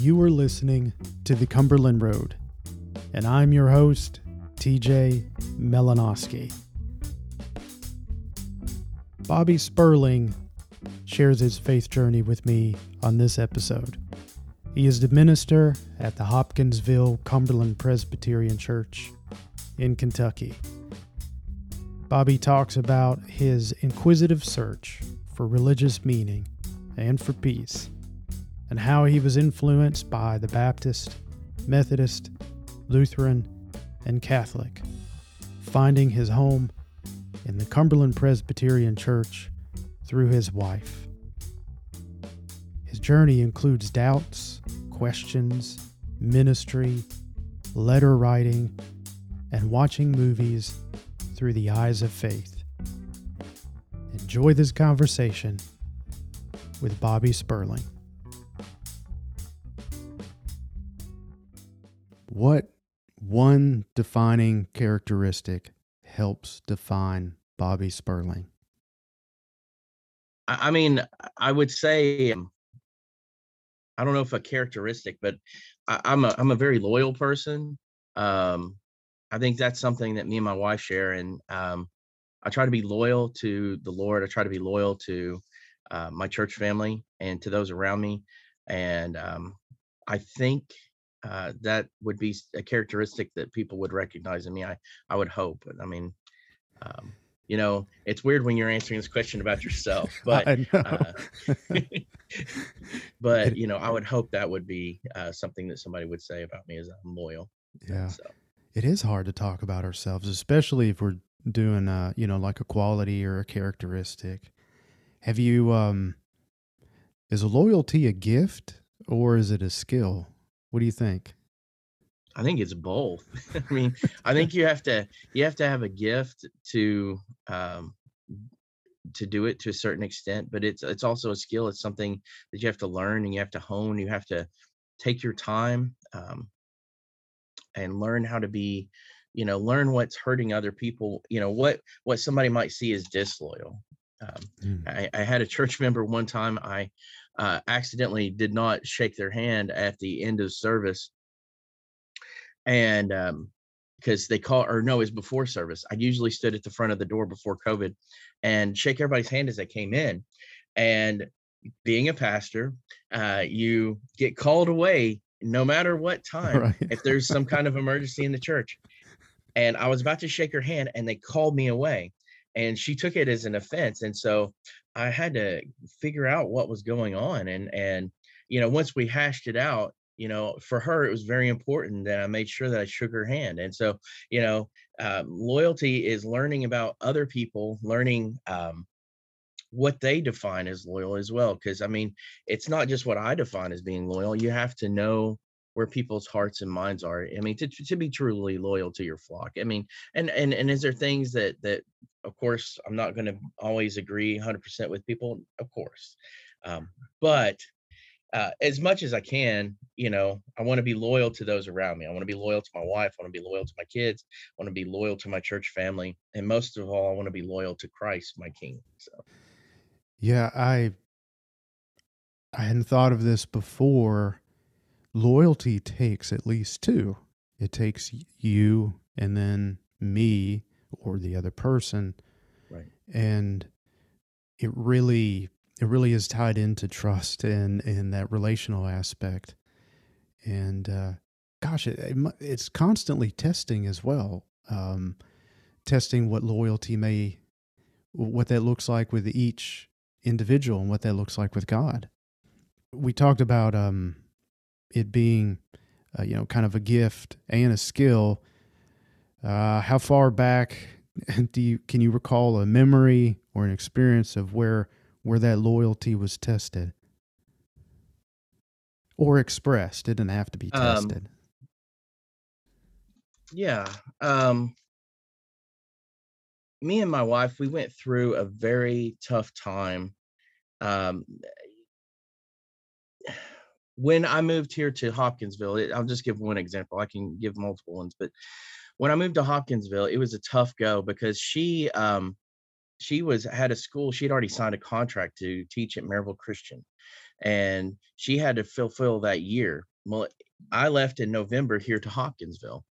You are listening to the Cumberland Road, and I'm your host, TJ Melanowski. Bobby Sperling shares his faith journey with me on this episode. He is the minister at the Hopkinsville Cumberland Presbyterian Church in Kentucky. Bobby talks about his inquisitive search for religious meaning and for peace, and how he was influenced by the Baptist, Methodist, Lutheran, and Catholic, finding his home in the Cumberland Presbyterian Church through his wife. His journey includes doubts, questions, ministry, letter writing, and watching movies through the eyes of faith. Enjoy this conversation with Bobby Sperling. What one defining characteristic helps define Bobby Sperling? I mean, I would say, um, I don't know if a characteristic, but I, am a I'm a very loyal person. Um, I think that's something that me and my wife share, and um, I try to be loyal to the Lord. I try to be loyal to uh, my church family and to those around me, and um, I think uh, that would be a characteristic that people would recognize in me. I I would hope. I mean, um, you know, it's weird when you're answering this question about yourself, but uh, but you know, I would hope that would be uh, something that somebody would say about me is I'm loyal. Yeah. So. It is hard to talk about ourselves, especially if we're doing uh, you know, like a quality or a characteristic. Have you um is loyalty a gift or is it a skill? What do you think? I think it's both. I mean, I think you have to you have to have a gift to um, to do it to a certain extent, but it's it's also a skill. It's something that you have to learn and you have to hone. You have to take your time um, and learn how to be, you know, learn what's hurting other people. You know what what somebody might see as disloyal. Um, mm. I, I, had a church member one time. I uh, accidentally did not shake their hand at the end of service and um because they call or no, it was before service. I usually stood at the front of the door before COVID and shake everybody's hand as they came in. And being a pastor, uh, you get called away no matter what time right. if there's some kind of emergency in the church. And I was about to shake her hand and they called me away. And she took it as an offense. And so I had to figure out what was going on. And and you know, once we hashed it out, you know, for her, it was very important that I made sure that I shook her hand. And so, you know, uh, loyalty is learning about other people, learning um, what they define as loyal as well. Because I mean, it's not just what I define as being loyal. You have to know where people's hearts and minds are. I mean, to, to be truly loyal to your flock. I mean, and and and is there things that that, of course, I'm not going to always agree 100% with people, of course, um, but uh, as much as I can, you know, I want to be loyal to those around me. I want to be loyal to my wife. I want to be loyal to my kids. I want to be loyal to my church family. And most of all, I want to be loyal to Christ, my King. So, yeah, I, I hadn't thought of this before. Loyalty takes at least two. It takes you and then me or the other person. Right. And it really it really is tied into trust and and that relational aspect and uh, gosh it, it, it's constantly testing as well um, testing what loyalty may what that looks like with each individual and what that looks like with god we talked about um, it being uh, you know kind of a gift and a skill uh, how far back do you can you recall a memory or an experience of where where that loyalty was tested or expressed. It didn't have to be um tested. Um, yeah. Um, me and my wife, we went through a very tough time. Um, when I moved here to Hopkinsville, it, I'll just give one example. I can give multiple ones, but when I moved to Hopkinsville, it was a tough go because she um, she was had a school she had already signed a contract to teach at maryville christian and she had to fulfill that year well, I left in November here to Hopkinsville,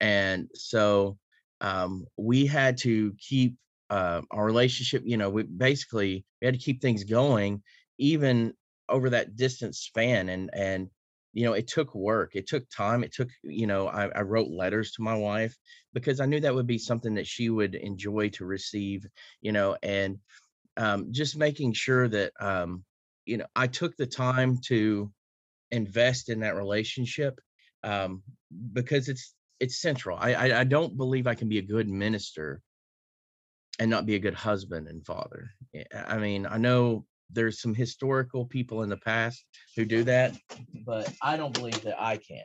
and so um, we had to keep uh, our relationship. You know, we basically we had to keep things going, even over that distance span, and and you know it took work it took time it took you know I, I, wrote letters to my wife because i knew that would be something that she would enjoy to receive you know and um, just making sure that um, you know i took the time to invest in that relationship um, because it's it's central. I, I i don't believe i can be a good minister and not be a good husband and father. I mean i know there's some historical people in the past who do that, but I don't believe that I can.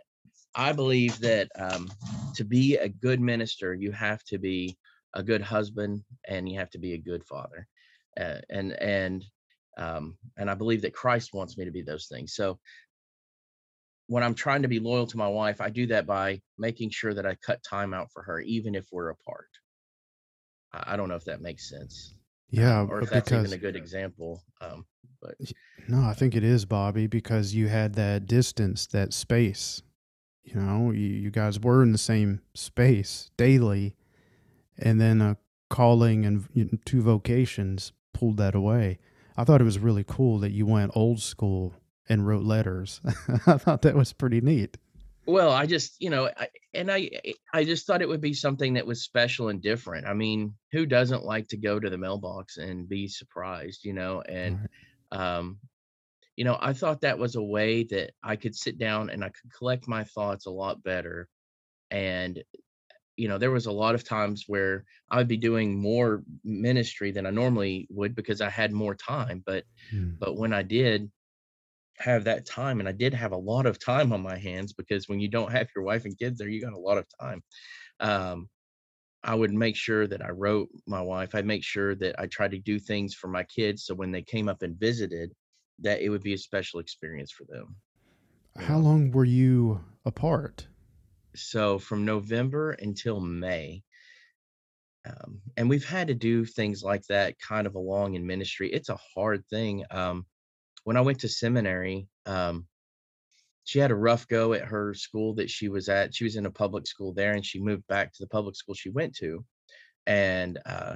I believe that um, to be a good minister, you have to be a good husband and you have to be a good father, uh, and and um, and I believe that Christ wants me to be those things. So when I'm trying to be loyal to my wife, I do that by making sure that I cut time out for her, even if we're apart. I don't know if that makes sense. Yeah, or if that's even a good example. Um, but no, I think it is, Bobby, because you had that distance, that space. You know, you, you guys were in the same space daily, and then a calling and you know, two vocations pulled that away. I thought it was really cool that you went old school and wrote letters. I thought that was pretty neat. Well, I just, you know, I, and I, I just thought it would be something that was special and different. I mean, who doesn't like to go to the mailbox and be surprised, you know? And, right. um, you know, I thought that was a way that I could sit down and I could collect my thoughts a lot better. And, you know, there was a lot of times where I would be doing more ministry than I normally would because I had more time. But, hmm. but when I did, have that time and i did have a lot of time on my hands because when you don't have your wife and kids there you got a lot of time. Um, i would make sure that i wrote my wife i'd make sure that i tried to do things for my kids so when they came up and visited that it would be a special experience for them. How long were you apart? So from november until may um, and we've had to do things like that kind of along in ministry. It's a hard thing um, when I went to seminary, um, she had a rough go at her school that she was at. She was in a public school there, and she moved back to the public school she went to. And uh,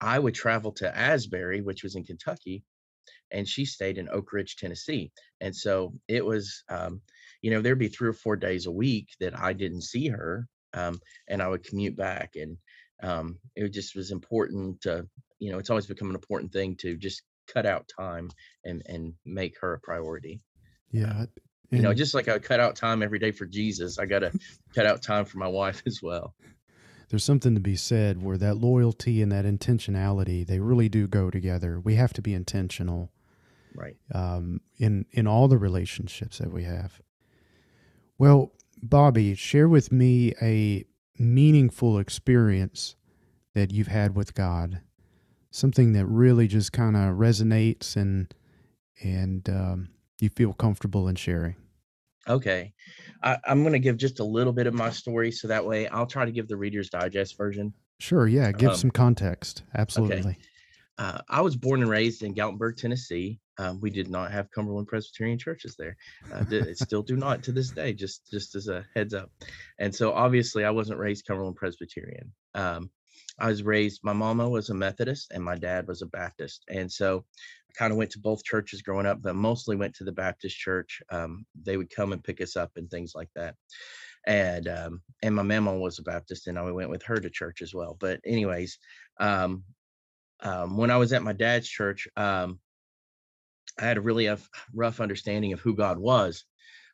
I would travel to Asbury, which was in Kentucky, and she stayed in Oak Ridge, Tennessee. And so it was, um, you know, there'd be three or four days a week that I didn't see her, um, and I would commute back. And um, it just was important to, you know, it's always become an important thing to just cut out time and and make her a priority. Yeah. you know, just like I cut out time every day for Jesus, I got to cut out time for my wife as well. There's something to be said where that loyalty and that intentionality, they really do go together. We have to be intentional. Right. Um, in in all the relationships that we have. Well, Bobby, share with me a meaningful experience that you've had with God something that really just kind of resonates and and um, you feel comfortable in sharing. Okay, I, am going to give just a little bit of my story, so that way I'll try to give the Reader's Digest version. Sure, yeah, give um, some context. Absolutely. Okay. Uh, I was born and raised in Gatlinburg, Tennessee. Um, we did not have Cumberland Presbyterian churches there. Uh, still do not to this day. Just just as a heads up. And so obviously I wasn't raised Cumberland Presbyterian. Um, I was raised, my mama was a Methodist and my dad was a Baptist. And so I kind of went to both churches growing up, but mostly went to the Baptist church. Um, they would come and pick us up and things like that. And um, and my mama was a Baptist and I went with her to church as well. But anyways, um, um, when I was at my dad's church, um, I had a really rough understanding of who God was.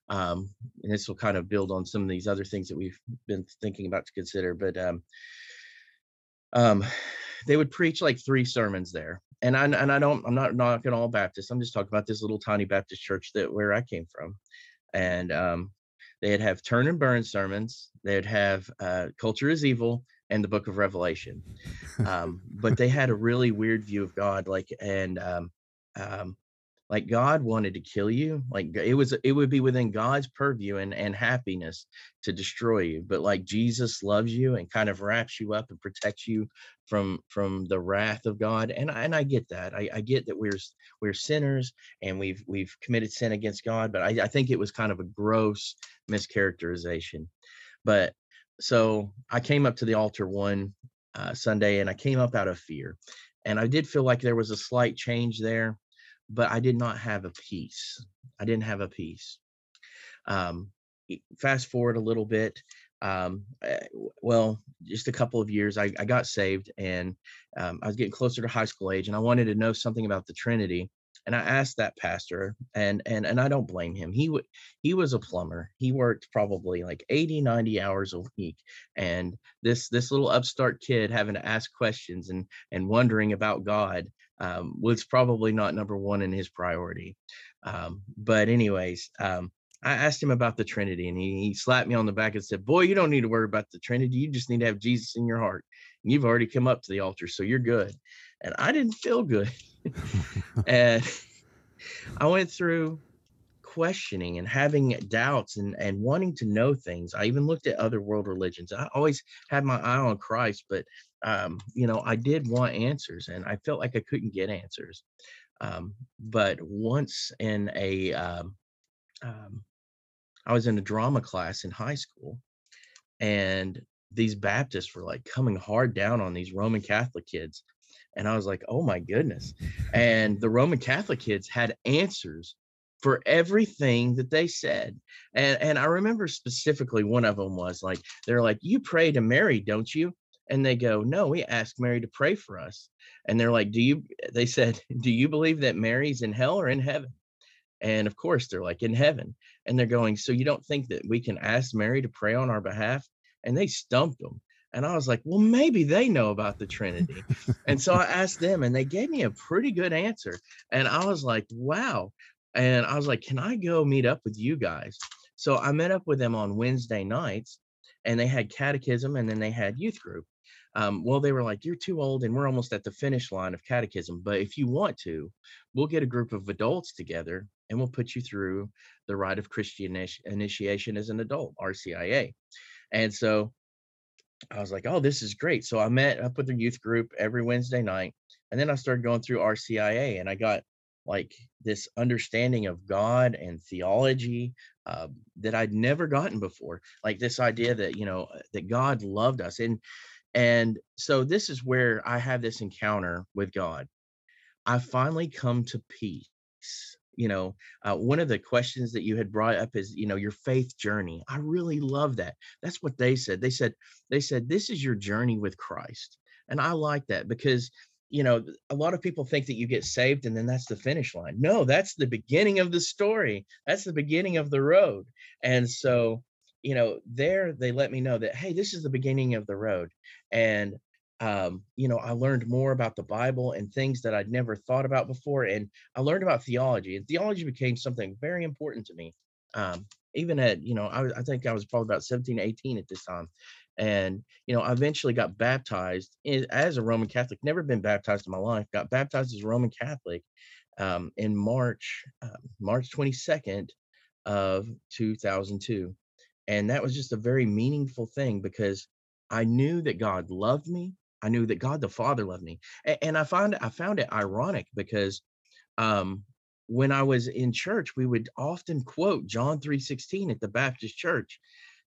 Um, and this will kind of build on some of these other things that we've been thinking about to consider. But um, they would preach like three sermons there. And I and I don't I'm not knocking all Baptists. I'm just talking about this little tiny Baptist church that where I came from. And um, they'd have turn and burn sermons. They'd have uh, culture is evil and the book of Revelation. Um, but they had a really weird view of God, like and um, um, like god wanted to kill you like it was it would be within god's purview and and happiness to destroy you but like jesus loves you and kind of wraps you up and protects you from from the wrath of god and and i get that i, I get that we're we're sinners and we've we've committed sin against god but I, I think it was kind of a gross mischaracterization but so i came up to the altar one uh, sunday and i came up out of fear and i did feel like there was a slight change there but I did not have a peace. I didn't have a peace. Um, fast forward a little bit. Um, eh, well, just a couple of years, I, I got saved and um, I was getting closer to high school age and I wanted to know something about the Trinity. And I asked that pastor and, and, and I don't blame him. He would, he was a plumber. He worked probably like 80, 90 hours a week. And this, this little upstart kid having to ask questions and, and wondering about God um, was probably not number one in his priority. Um, but anyways, um, I asked him about the Trinity, and he, he, slapped me on the back and said, "Boy, you don't need to worry about the Trinity. You just need to have Jesus in your heart. And you've already come up to the altar, so you're good." And I didn't feel good, and I went through questioning and having doubts and and wanting to know things. I even looked at other world religions. I always had my eye on Christ, but um, you know, I did want answers, and I felt like I couldn't get answers. Um, but once in a, um, um, I was in a drama class in high school, and these Baptists were like coming hard down on these Roman Catholic kids. And I was like, oh my goodness. And the Roman Catholic kids had answers for everything that they said. And and I remember specifically one of them was like, they're like, you pray to Mary, don't you? And they go, no, we ask Mary to pray for us. And they're like, do you, they said, do you believe that Mary's in hell or in heaven? And of course, they're like, in heaven. And they're going, so you don't think that we can ask Mary to pray on our behalf? And they stumped them. And I was like, well, maybe they know about the Trinity. and so I asked them, and they gave me a pretty good answer. And I was like, wow. And I was like, can I go meet up with you guys? So I met up with them on Wednesday nights, and they had catechism and then they had youth group um, well, they were like, You're too old, and we're almost at the finish line of catechism. But if you want to, we'll get a group of adults together and we'll put you through the rite of Christian initiation as an adult, RCIA. And so I was like, Oh, this is great. So I met up with the youth group every Wednesday night. And then I started going through RCIA and I got like this understanding of God and theology uh, that I'd never gotten before. Like this idea that, you know, that God loved us. And and so this is where I have this encounter with God. I finally come to peace. You know, uh, one of the questions that you had brought up is, you know, your faith journey. I really love that. That's what they said. They said, they said, this is your journey with Christ. And I like that because, you know, a lot of people think that you get saved and then that's the finish line. No, that's the beginning of the story. That's the beginning of the road. And so you know, there they let me know that, hey, this is the beginning of the road. And, um, you know, I learned more about the Bible and things that I'd never thought about before. And I learned about theology, and theology became something very important to me. Um, even at, you know, I, I think I was probably about 17, 18 at this time. And, you know, I eventually got baptized in, as a Roman Catholic, never been baptized in my life, got baptized as a Roman Catholic um, in March, uh, March 22nd of 2002 and that was just a very meaningful thing because I knew that God loved me. I knew that God the Father loved me. And, and I found I found it ironic because um, when I was in church, we would often quote John 3:16 at the Baptist church.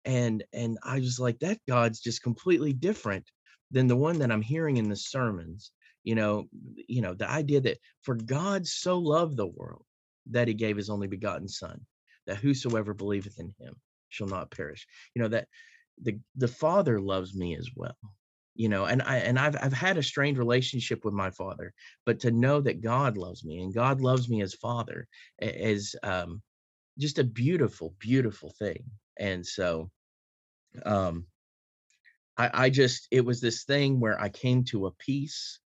And and I was like, that God's just completely different than the one that I'm hearing in the sermons. You know, you know, the idea that for God so loved the world that he gave his only begotten son, that whosoever believeth in him shall not perish you know that the the father loves me as well you know and i and i've i've had a strained relationship with my father but to know that god loves me and god loves me as father is um just a beautiful beautiful thing and so um i i just it was this thing where i came to a peace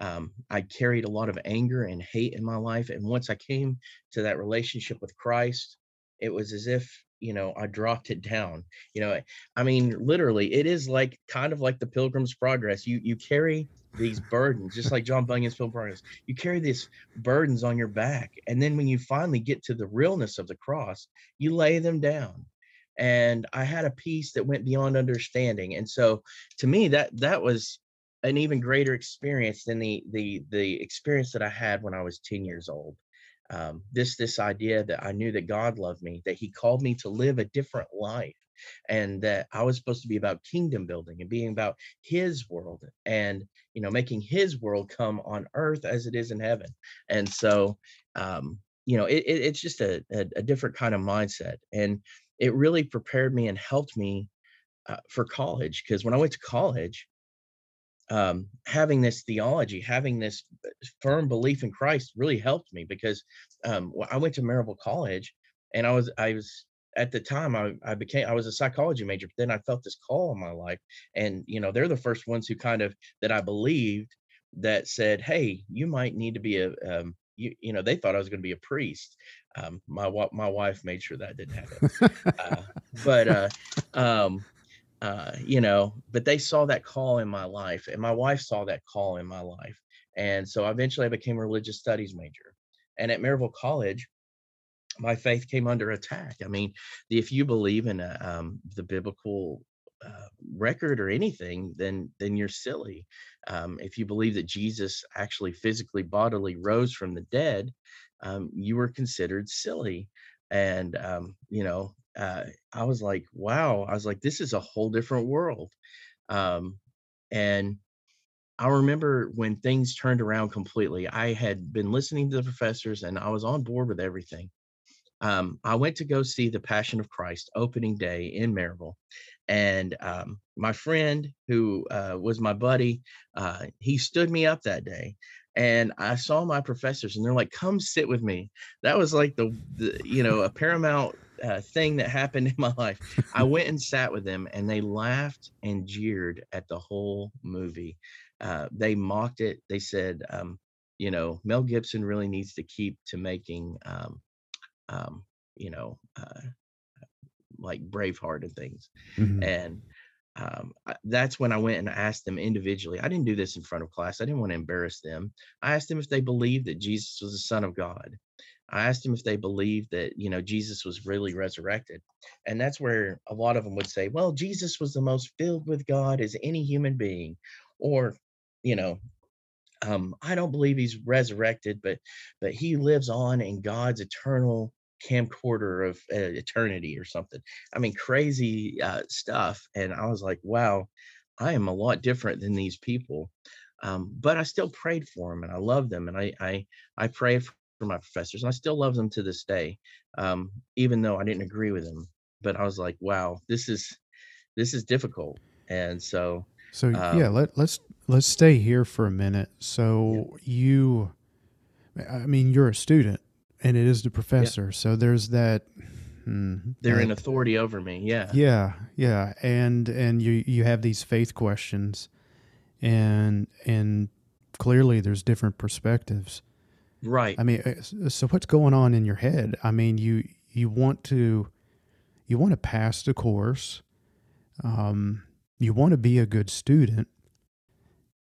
um, I carried a lot of anger and hate in my life. And once I came to that relationship with Christ, it was as if you know i dropped it down you know i mean literally it is like kind of like the pilgrim's progress you you carry these burdens just like john bunyan's pilgrim's progress you carry these burdens on your back and then when you finally get to the realness of the cross you lay them down and i had a peace that went beyond understanding and so to me that that was an even greater experience than the the the experience that i had when i was 10 years old um, this this idea that I knew that God loved me, that He called me to live a different life, and that I was supposed to be about kingdom building and being about His world, and you know, making His world come on earth as it is in heaven. And so, um, you know, it, it, it's just a, a, a different kind of mindset, and it really prepared me and helped me uh, for college because when I went to college, um, having this theology, having this uh, firm belief in Christ really helped me because um, I went to Maryville College and I was, I was at the time I, I became, I was a psychology major, but then I felt this call in my life. And, you know, they're the first ones who kind of, that I believed that said, Hey, you might need to be a, um, you, you know, they thought I was going to be a priest. Um, my, my wife made sure that didn't happen. uh, but, uh, um, uh, you know, but they saw that call in my life, and my wife saw that call in my life. And so eventually I became a religious studies major. And at Maryville College, my faith came under attack. I mean, if you believe in a, um, the biblical uh, record or anything, then then you're silly. Um, if you believe that Jesus actually physically bodily rose from the dead, um, you were considered silly. And um, you know, uh, I was like, wow, I was like, this is a whole different world. Um, and I remember when things turned around completely. I had been listening to the professors and I was on board with everything. Um, I went to go see the Passion of Christ opening day in Maryville. And um, my friend, who uh, was my buddy, uh, he stood me up that day. And I saw my professors, and they're like, "Come sit with me." That was like the, the you know, a paramount uh, thing that happened in my life. I went and sat with them, and they laughed and jeered at the whole movie. Uh, they mocked it. They said, um, you know, Mel Gibson really needs to keep to making, um, um, you know, uh, like Braveheart and things. Mm-hmm. And um, that's when I went and asked them individually. I didn't do this in front of class. I didn't want to embarrass them. I asked them if they believed that Jesus was the Son of God. I asked them if they believed that, you know, Jesus was really resurrected. And that's where a lot of them would say, well, Jesus was the most filled with God as any human being. Or, you know, um, I don't believe he's resurrected, but but he lives on in God's eternal camcorder of uh, eternity or something. I mean, crazy uh, stuff. And I was like, wow, I am a lot different than these people. Um, but I still prayed for them and I love them. And I, I, I pray for my professors and I still love them to this day. Um, even though I didn't agree with them, but I was like, wow, this is, this is difficult. And so, so um, yeah, let, let's, let's stay here for a minute. So yeah. you, I mean, you're a student and it is the professor. Yeah. So there's that. Hmm, They're in authority over me. Yeah. Yeah, yeah, and and you you have these faith questions, and and clearly there's different perspectives. Right. I mean, uh, so what's going on in your head? I mean, you you want to you want to pass the course. Um, you want to be a good student,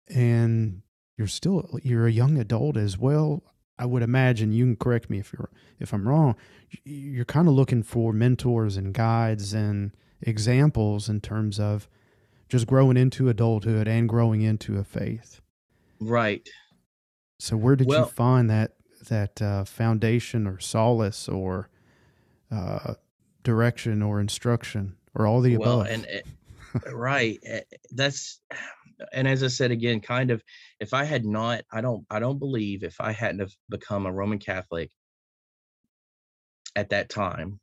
and you're still you're a young adult as well. I would imagine you can correct me if you're if I'm wrong. You're kind of looking for mentors and guides and examples in terms of just growing into adulthood and growing into a faith. Right. So where did well, you find that that uh, foundation or solace or uh, direction or instruction or all the well, above? And it, right, eh, that's and as I said again, kind of if I had not, I don't I don't believe if I hadn't have become a Roman Catholic at that time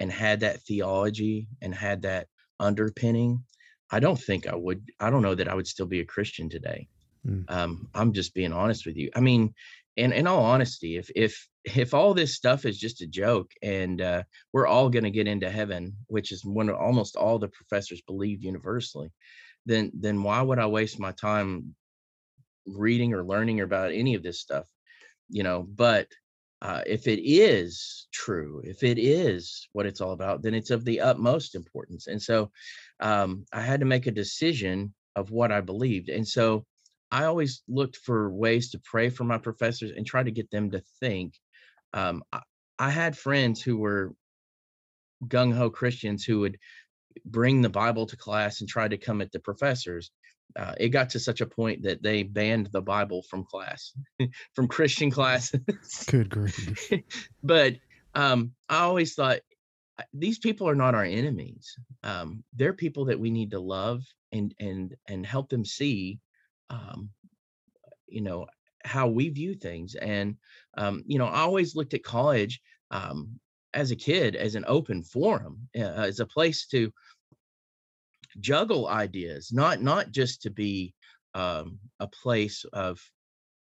and had that theology and had that underpinning, I don't think I would I don't know that I would still be a Christian today. Mm. Um, I'm just being honest with you. I mean, and in all honesty, if if if all this stuff is just a joke and uh, we're all going to get into heaven, which is what almost all the professors believe universally, then then why would I waste my time reading or learning about any of this stuff? You know, but uh, if it is true, if it is what it's all about, then it's of the utmost importance. And so um, I had to make a decision of what I believed. And so I always looked for ways to pray for my professors and try to get them to think. Um, I, I had friends who were gung ho Christians who would bring the Bible to class and try to come at the professors. Uh, it got to such a point that they banned the Bible from class, from Christian classes. Good grief. but um, I always thought these people are not our enemies. Um, they're people that we need to love and and and help them see, um, you know, how we view things. And um, you know, I always looked at college um, as a kid as an open forum, uh, as a place to juggle ideas, not not just to be um, a place of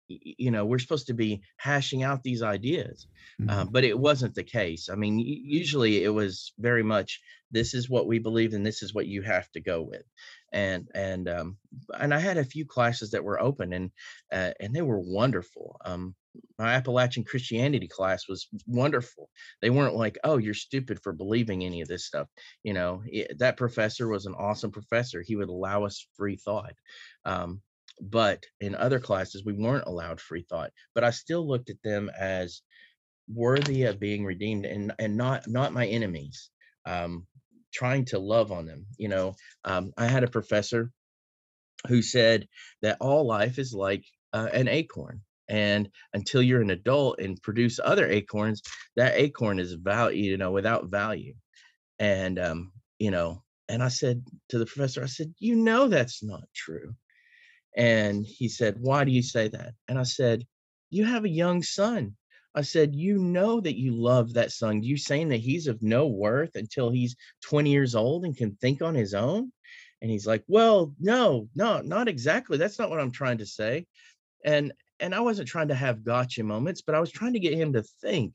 you know we're supposed to be hashing out these ideas mm-hmm. uh, but it wasn't the case i mean usually it was very much this is what we believe and this is what you have to go with and and um and i had a few classes that were open and uh, and they were wonderful um my Appalachian Christianity class was wonderful. They weren't like, "Oh, you're stupid for believing any of this stuff." You know, it, that professor was an awesome professor. He would allow us free thought. Um, but in other classes, we weren't allowed free thought. But I still looked at them as worthy of being redeemed and and not not my enemies. Um, trying to love on them. You know, um, I had a professor who said that all life is like uh, an acorn and until you're an adult and produce other acorns that acorn is value you know without value and um you know and i said to the professor i said you know that's not true and he said, Why do you say that? And I said, You have a young son. I said, You know that you love that son. You saying that he's of no worth until he's 20 years old and can think on his own? And he's like, Well, no, no, not exactly. That's not what I'm trying to say. And and I wasn't trying to have gotcha moments, but I was trying to get him to think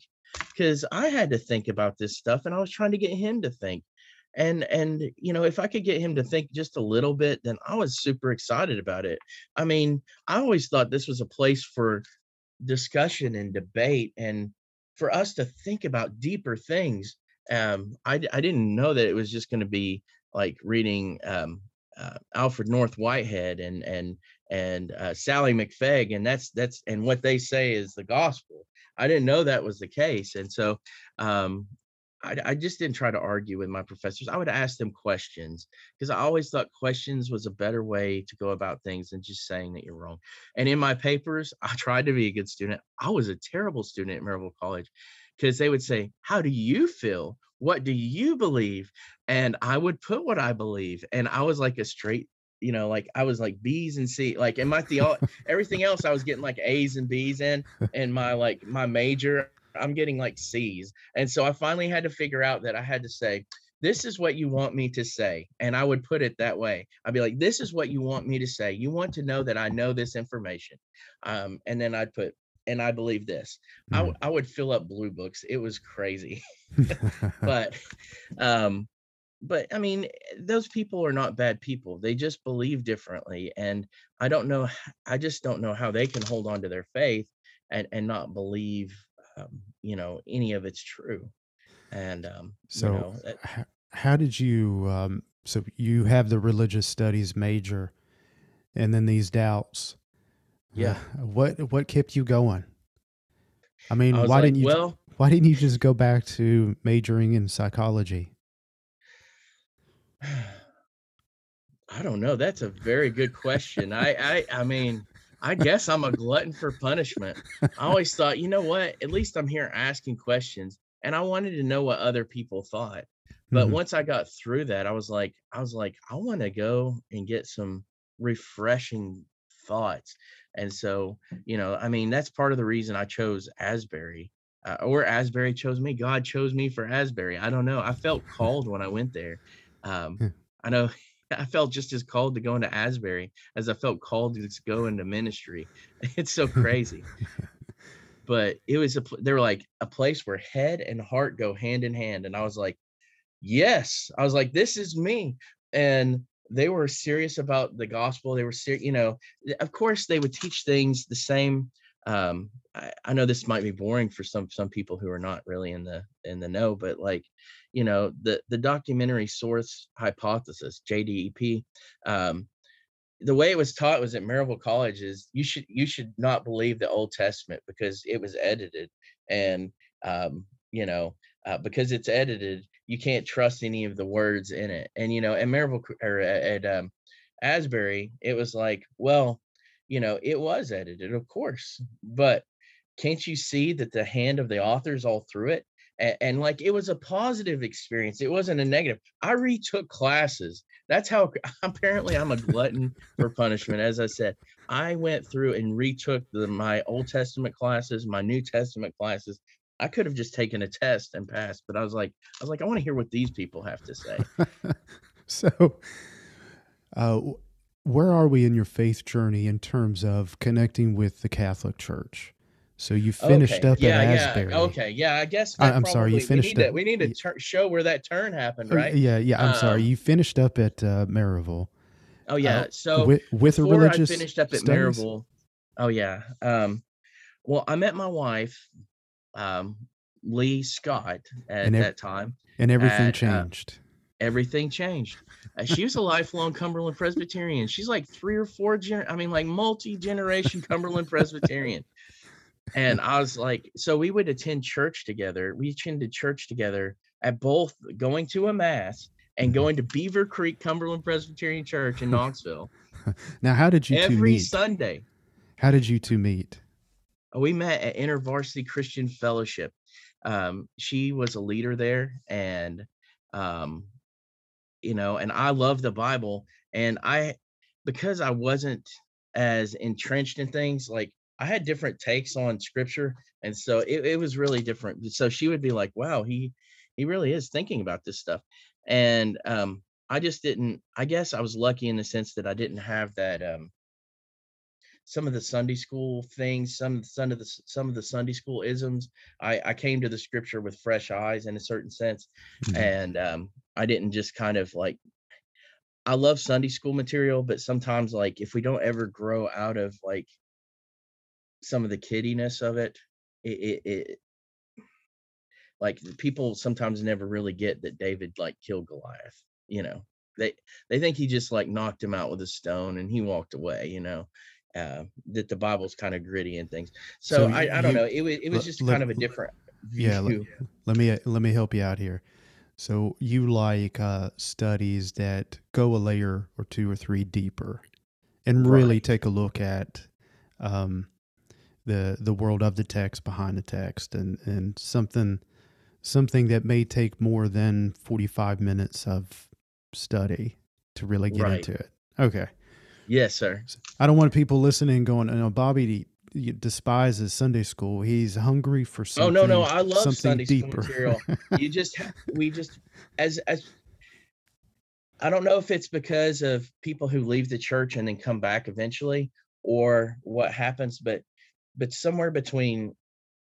because I had to think about this stuff and I was trying to get him to think and and you know if i could get him to think just a little bit then i was super excited about it i mean i always thought this was a place for discussion and debate and for us to think about deeper things um i, I didn't know that it was just going to be like reading um uh, alfred north whitehead and and and uh, Sallie McFague and that's that's and what they say is the gospel I didn't know that was the case. And so um, I, I, just didn't try to argue with my professors. I would ask them questions because I always thought questions was a better way to go about things than just saying that you're wrong. And in my papers, I tried to be a good student. I was a terrible student at Maryville College because they would say, How do you feel? What do you believe? And I would put what I believe. And I was like a straight you know, like I was like B's and C, like in my the everything else I was getting like A's and B's in, and my like my major I'm getting like C's. And so I finally had to figure out that I had to say, this is what you want me to say. And I would put it that way. I'd be like, this is what you want me to say. You want to know that I know this information. Um, and then I'd put, and I believe this. Mm. I, w- I would fill up blue books. It was crazy. but, um, but I mean, those people are not bad people. They just believe differently. And I don't know, I just don't know how they can hold on to their faith and, and not believe um, you know any of it's true. And um, so you know, that, how did you um, so you have the religious studies major and then these doubts. Yeah. Uh, what what kept you going? I mean I why like, didn't you well why didn't you just go back to majoring in psychology? I don't know. That's a very good question. I i i mean I guess I'm a glutton for punishment. I always thought, you know what? At least I'm here asking questions, and I wanted to know what other people thought. But mm-hmm. once I got through that, I was like, I was like, I want to go and get some refreshing thoughts. And so, you know, I mean, that's part of the reason I chose Asbury, uh, or Asbury chose me. God chose me for Asbury. I don't know. I felt called when I went there. Um, hmm. I know I felt just as called to go into Asbury as I felt called to go into ministry. It's so crazy. but it was a they were like a place where head and heart go hand in hand and I was like, "Yes." I was like, "This is me." And they were serious about the gospel. They were serious, you know, of course they would teach things the same um, I, I know this might be boring for some some people who are not really in the in the know, but like, you know, the the documentary source hypothesis (JDEP), um, the way it was taught was at Maryville College is you should you should not believe the Old Testament because it was edited, and um, you know uh, because it's edited, you can't trust any of the words in it. And you know, at Maryville or at um, Asbury, it was like, well, you know, it was edited, of course, but can't you see that the hand of the authors all through it? And, and, like it was a positive experience. It wasn't a negative. I retook classes. That's how apparently I'm a glutton for punishment. As I said, I went through and retook the, my Old Testament classes, my New Testament classes. I could have just taken a test and passed, but I was like, I was like, I want to hear what these people have to say. so, uh, where are we in your faith journey in terms of connecting with the Catholic Church? So you finished okay. up yeah, at yeah. Asbury. Okay, yeah, I guess. I, am sorry, you finished. We up, need to, we need to tur- show where that turn happened, right? Yeah, yeah. I'm um, sorry, you finished up at uh, Maryville. Oh yeah, uh, so with, with a religious. I finished up at studies? Maryville. Oh yeah. Um, well, I met my wife, um, Lee Scott, at ev- that time, and everything at, uh, changed. Uh, everything changed. Uh, she was a lifelong Cumberland Presbyterian. She's like three or four, gen- I mean, like multi generation Cumberland Presbyterian and I was like, so we would attend church together. We attended church together at both going to a mass and mm-hmm. going to Beaver Creek Cumberland Presbyterian Church in Knoxville. now, how did you every meet? Sunday? How did you two meet? We met at InterVarsity Christian Fellowship. Um, she was a leader there, and um, you know, and I love the Bible, and I because I wasn't as entrenched in things like I had different takes on scripture, and so it, it was really different. So she would be like, "Wow, he he really is thinking about this stuff," and um, I just didn't. I guess I was lucky in the sense that I didn't have that. Um, some of the Sunday school things, some some of the some of the Sunday school isms. I, I came to the scripture with fresh eyes in a certain sense, mm-hmm. and um, I didn't just kind of like I love Sunday school material, but sometimes like if we don't ever grow out of like some of the kiddiness of it, it, it, it like people sometimes never really get that David like killed Goliath. You know, they they think he just like knocked him out with a stone and he walked away. You know, uh, that the Bible's kind of gritty and things. So, so I, I don't know. It was it was just let, kind of a different. View. Yeah, let, let, me let me help you out here. So you like uh, studies that go a layer or two or three deeper, and really right. take a look at um, the the world of the text behind the text and and something something that may take more than 45 minutes of study to really get right. into it. Okay. Yes sir. I don't want people listening going you know bobby despises sunday school. He's hungry for something oh no no i love sunday deeper. school material. You just we just as as i don't know if it's because of people who leave the church and then come back eventually or what happens but but somewhere between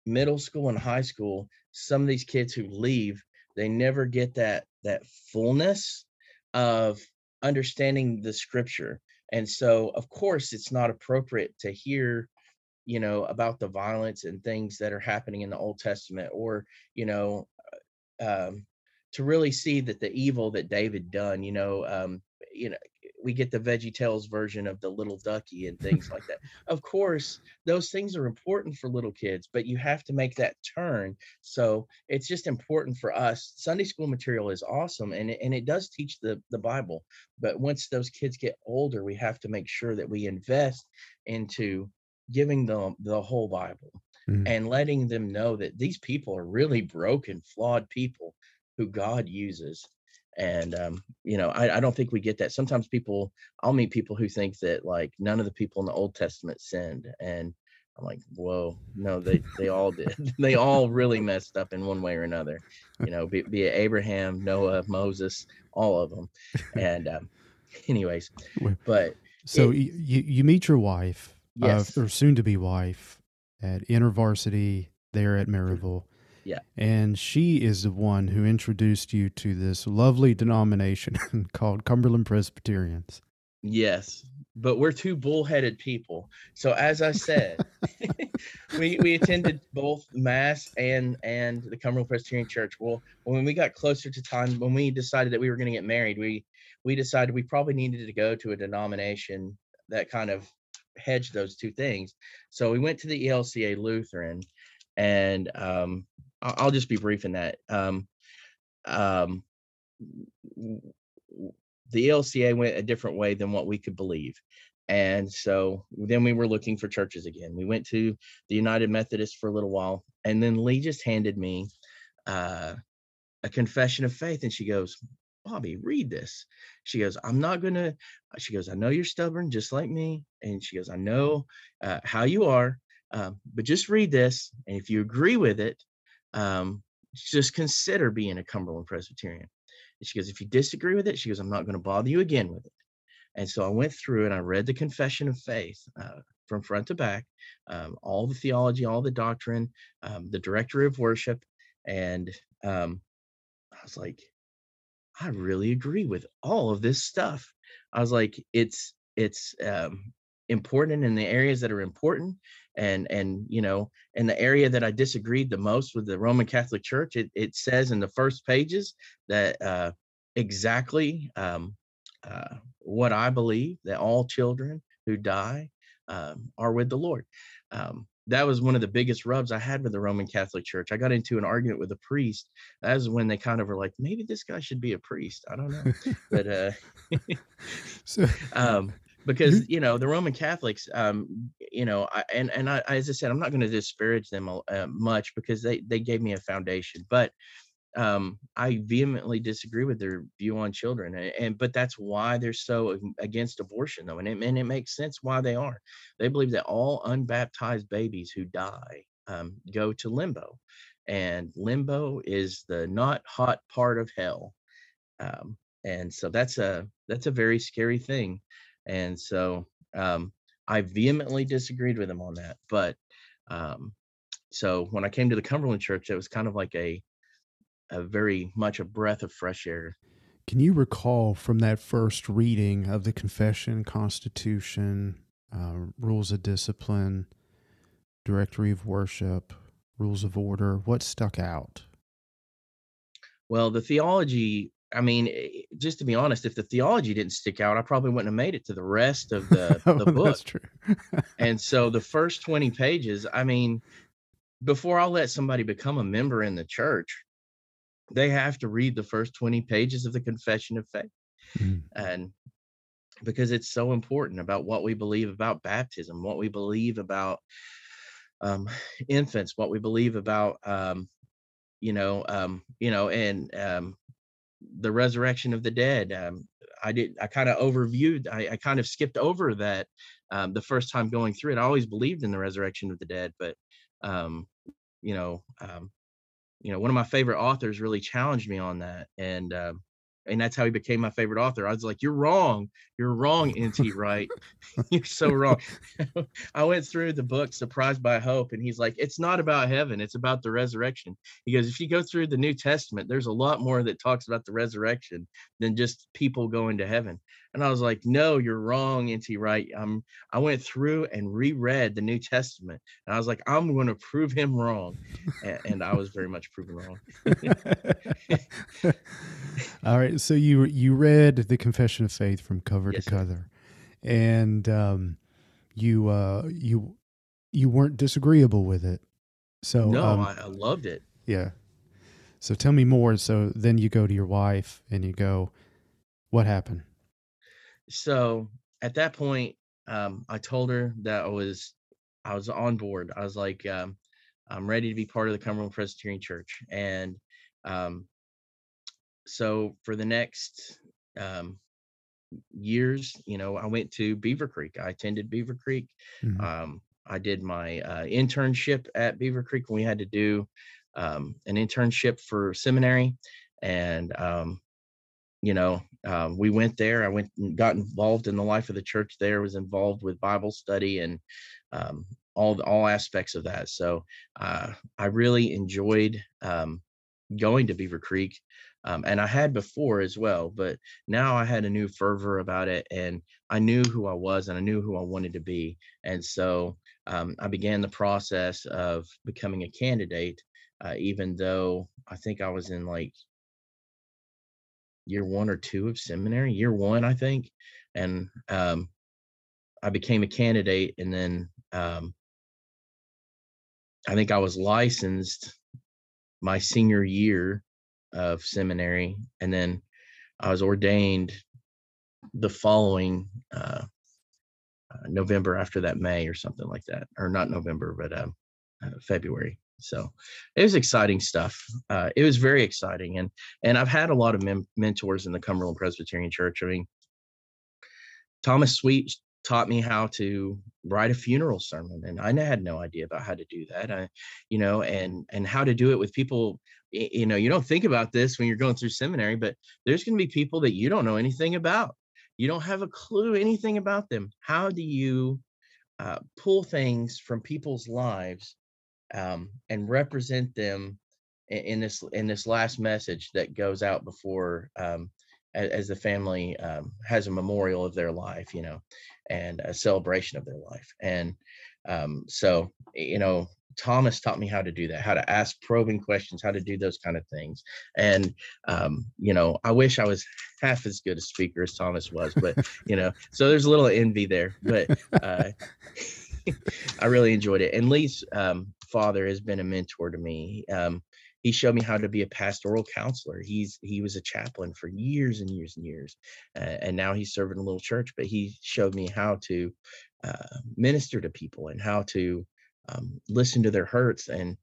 middle school and high school some of these kids who leave they never get that that fullness of understanding the scripture and so of course it's not appropriate to hear you know about the violence and things that are happening in the old testament or you know um, to really see that the evil that david done you know um, you know we get the VeggieTales version of the little ducky and things like that. Of course those things are important for little kids but you have to make that turn. So it's just important for us. Sunday school material is awesome and it, and it does teach the the bible but once those kids get older we have to make sure that we invest into giving them the whole bible mm. and letting them know that these people are really broken flawed people who god uses and um, you know I, I don't think we get that. Sometimes people i'll meet people who think that like none of the people in the old testament sinned and i'm like whoa no they they all did. They all really messed up in one way or another you know be, be it abraham noah moses all of them and um, anyways but so it, you you meet your wife uh, yes. uh, or soon to be wife at intervarsity there at maryville yeah. And she is the one who introduced you to this lovely denomination called Cumberland Presbyterians. Yes. but we're two bullheaded people. So as I said, we we attended both mass and and the Cumberland Presbyterian Church. Well, when we got closer to time, when we decided that we were going to get married, we we decided we probably needed to go to a denomination that kind of hedged those two things. So we went to the ELCA Lutheran, and um, I'll just be brief in that. Um, um, the ELCA went a different way than what we could believe. And so then we were looking for churches again. We went to the United Methodist for a little while, and then Lee just handed me uh, a confession of faith, and she goes, "Bobby, read this." She goes, "I'm not gonna." She goes, "I know you're stubborn, just like me," and she goes, "I know uh, how you are, um, but just read this, and if you agree with it, um, just consider being a Cumberland Presbyterian." And she goes, "If you disagree with it," she goes, "I'm not going to bother you again with it." And so I went through and I read the Confession of Faith uh, from front to back, um, all the theology, all the doctrine, um, the directory of worship. And um, I was like, I really agree with all of this stuff. I was like, it's, it's, um, important in the areas that are important and and you know in the area that i disagreed the most with the roman catholic church it, it says in the first pages that uh exactly um uh, what I believe that all children who die um, are with the Lord. Um, that was one of the biggest rubs I had with the Roman Catholic Church. I got into an argument with a priest. That was when they kind of were like, maybe this guy should be a priest. I don't know, but uh, so, um, because you know the Roman Catholics, um, you know, I, and and I, as I said, I'm not going to disparage them uh, much because they they gave me a foundation, but um, I vehemently disagree with their view on children, and, and, but that's why they're so against abortion, though, and it, and it makes sense why they are. They believe that all unbaptized babies who die um, go to limbo, and limbo is the not hot part of hell, um, and so that's a that's a very scary thing, and so um, I vehemently disagreed with him on that, but um, so when I came to the Cumberland Church, it was kind of like a a very much a breath of fresh air. Can you recall from that first reading of the Confession, Constitution, uh, Rules of Discipline, Directory of Worship, Rules of Order, what stuck out? Well, the theology, I mean, eh, just to be honest, if the theology didn't stick out, I probably wouldn't have made it to the rest of the, oh, the book. That's true. and so the first 20 pages, I mean, before I'll let somebody become a member in the church, they have to read the first 20 pages of the confession of faith mm. and because it's so important about what we believe about baptism what we believe about um, infants what we believe about um, you know um, you know and um, the resurrection of the dead um, i did i kind of overviewed I, I, kind of skipped over that um, the first time going through it i always believed in the resurrection of the dead but you know you know, one of my favorite authors really challenged me on that. And, uh, and that's how he became my favorite author. I was like, "You're wrong. You're wrong, N.T. Wright. You're so wrong." I went through the book "Surprised by Hope," and he's like, "It's not about heaven. It's about the resurrection." He goes, "If you go through the New Testament, there's a lot more that talks about the resurrection than just people going to heaven." And I was like, no, you're wrong, N.T. Wright. Um, I went through and reread the New Testament, and I was like, I'm going to prove him wrong, and, and I was very much proven wrong. All right, so you you read the Confession of Faith from cover yes, to cover, and um, you uh, you you weren't disagreeable with it. So no, um, I, I loved it. Yeah. So tell me more. So then you go to your wife and you go, what happened? So at that point, um, I told her that I was I was on board. I was like, um, I'm ready to be part of the Cumberland Presbyterian Church, and um, so for the next um, years, you know, I went to Beaver Creek. I attended Beaver Creek. Mm-hmm. Um, I did my uh, internship at Beaver Creek. We had to do um, an internship for seminary, and um, you know, um, we went there. I went and got involved in the life of the church there. Was involved with Bible study and um, all all aspects of that. So uh, I really enjoyed um, going to Beaver Creek. um, and I had before as well, but now I had a new fervor about it, and I knew who I was, and I knew who I wanted to be, and so um, I began the process of becoming a candidate, uh, even though I think I was in like year one or two of seminary, year one, I think, and um, I became a candidate, and then um, I think I was licensed my senior year of seminary, and then I was ordained the following uh, uh, November after that, May or something like that, or not November, but um, uh, February. So it was exciting stuff. Uh, it was very exciting, and and I've had a lot of mem- mentors in the Cumberland Presbyterian Church. I mean, Thomas Sweet taught me how to write a funeral sermon and i had no idea about how to do that I, you know and and how to do it with people you know you don't think about this when you're going through seminary but there's going to be people that you don't know anything about you don't have a clue anything about them how do you uh, pull things from people's lives um, and represent them in, in, this in this last message that goes out before um, as, as, the family um, has a memorial of their life you know and a celebration of their life. And um, so, you know, Thomas taught me how to do that, how to ask probing questions, how to do those kind of things. And, um, you know, I wish I was half as good a speaker as Thomas was, but, you know, so there's a little envy there, but uh, I really enjoyed it. And Lee's um, father has been a mentor to me. Um, he showed me how to be a pastoral counselor. He's he was a chaplain for years and years and years, uh, and now he's serving a little church. But he showed me how to uh, minister to people and how to um, listen to their hurts and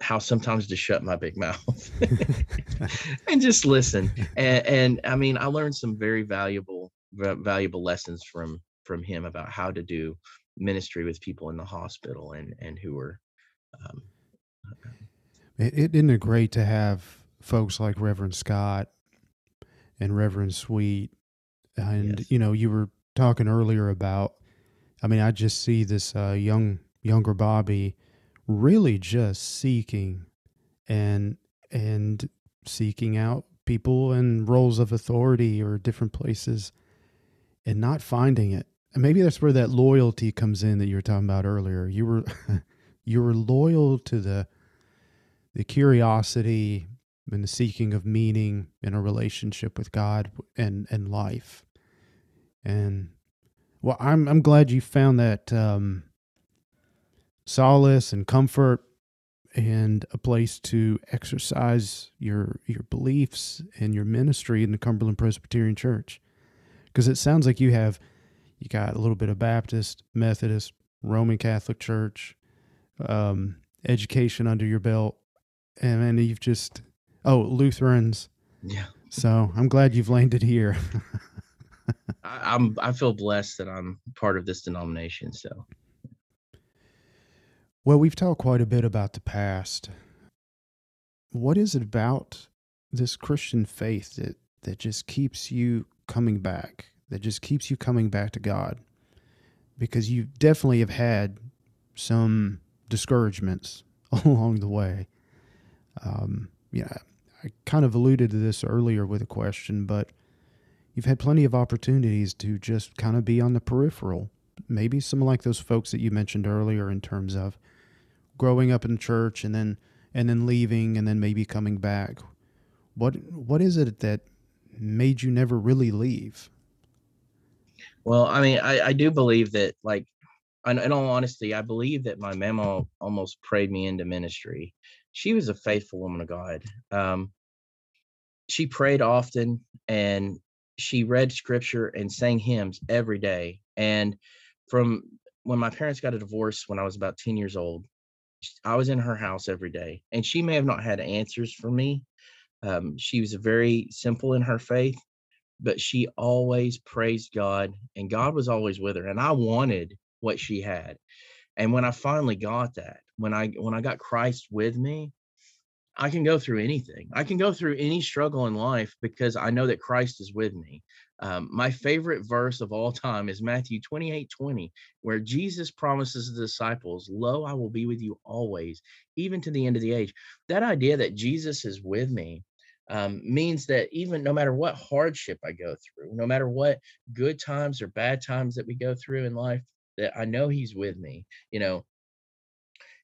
how sometimes to shut my big mouth and just listen. And, and I mean, I learned some very valuable valuable lessons from from him about how to do ministry with people in the hospital and and who were um, it, it isn't it great to have folks like Reverend Scott and Reverend Sweet, and yes. you know, you were talking earlier about. I mean, I just see this uh, young younger Bobby really just seeking and and seeking out people in roles of authority or different places and not finding it. And maybe that's where that loyalty comes in that you were talking about earlier. You were you were loyal to the the curiosity and the seeking of meaning in a relationship with God and and life. And well, I'm I'm glad you found that um, solace and comfort and a place to exercise your your beliefs and your ministry in the Cumberland Presbyterian Church. Because it sounds like you have you got a little bit of Baptist, Methodist, Roman Catholic Church, um, education under your belt, and then you've just oh Lutherans. Yeah. So I'm glad you've landed here. I, I'm I feel blessed that I'm part of this denomination. So. Well, we've talked quite a bit about the past. What is it about this Christian faith that that just keeps you coming back? That just keeps you coming back to God? Because you definitely have had some discouragements along the way. Um, yeah, I kind of alluded to this earlier with a question, but you've had plenty of opportunities to just kind of be on the peripheral. Maybe some like those folks that you mentioned earlier in terms of growing up in church and then and then leaving and then maybe coming back. What what is it that made you never really leave? Well, I mean, I, I do believe that, like, in, in all honesty, I believe that my mama almost prayed me into ministry she was a faithful woman of God. Um, she prayed often and she read scripture and sang hymns every day. And from when my parents got a divorce when I was about 10 years old, I was in her house every day. And she may have not had answers for me. Um, she was very simple in her faith, but she always praised God, and God was always with her. And I wanted what she had. And when I finally got that, when I when I got Christ with me, I can go through anything. I can go through any struggle in life because I know that Christ is with me. Um, my favorite verse of all time is Matthew 28 20, where Jesus promises the disciples, Lo, I will be with you always, even to the end of the age. That idea that Jesus is with me um, means that even no matter what hardship I go through, no matter what good times or bad times that we go through in life, that I know He's with me. You know,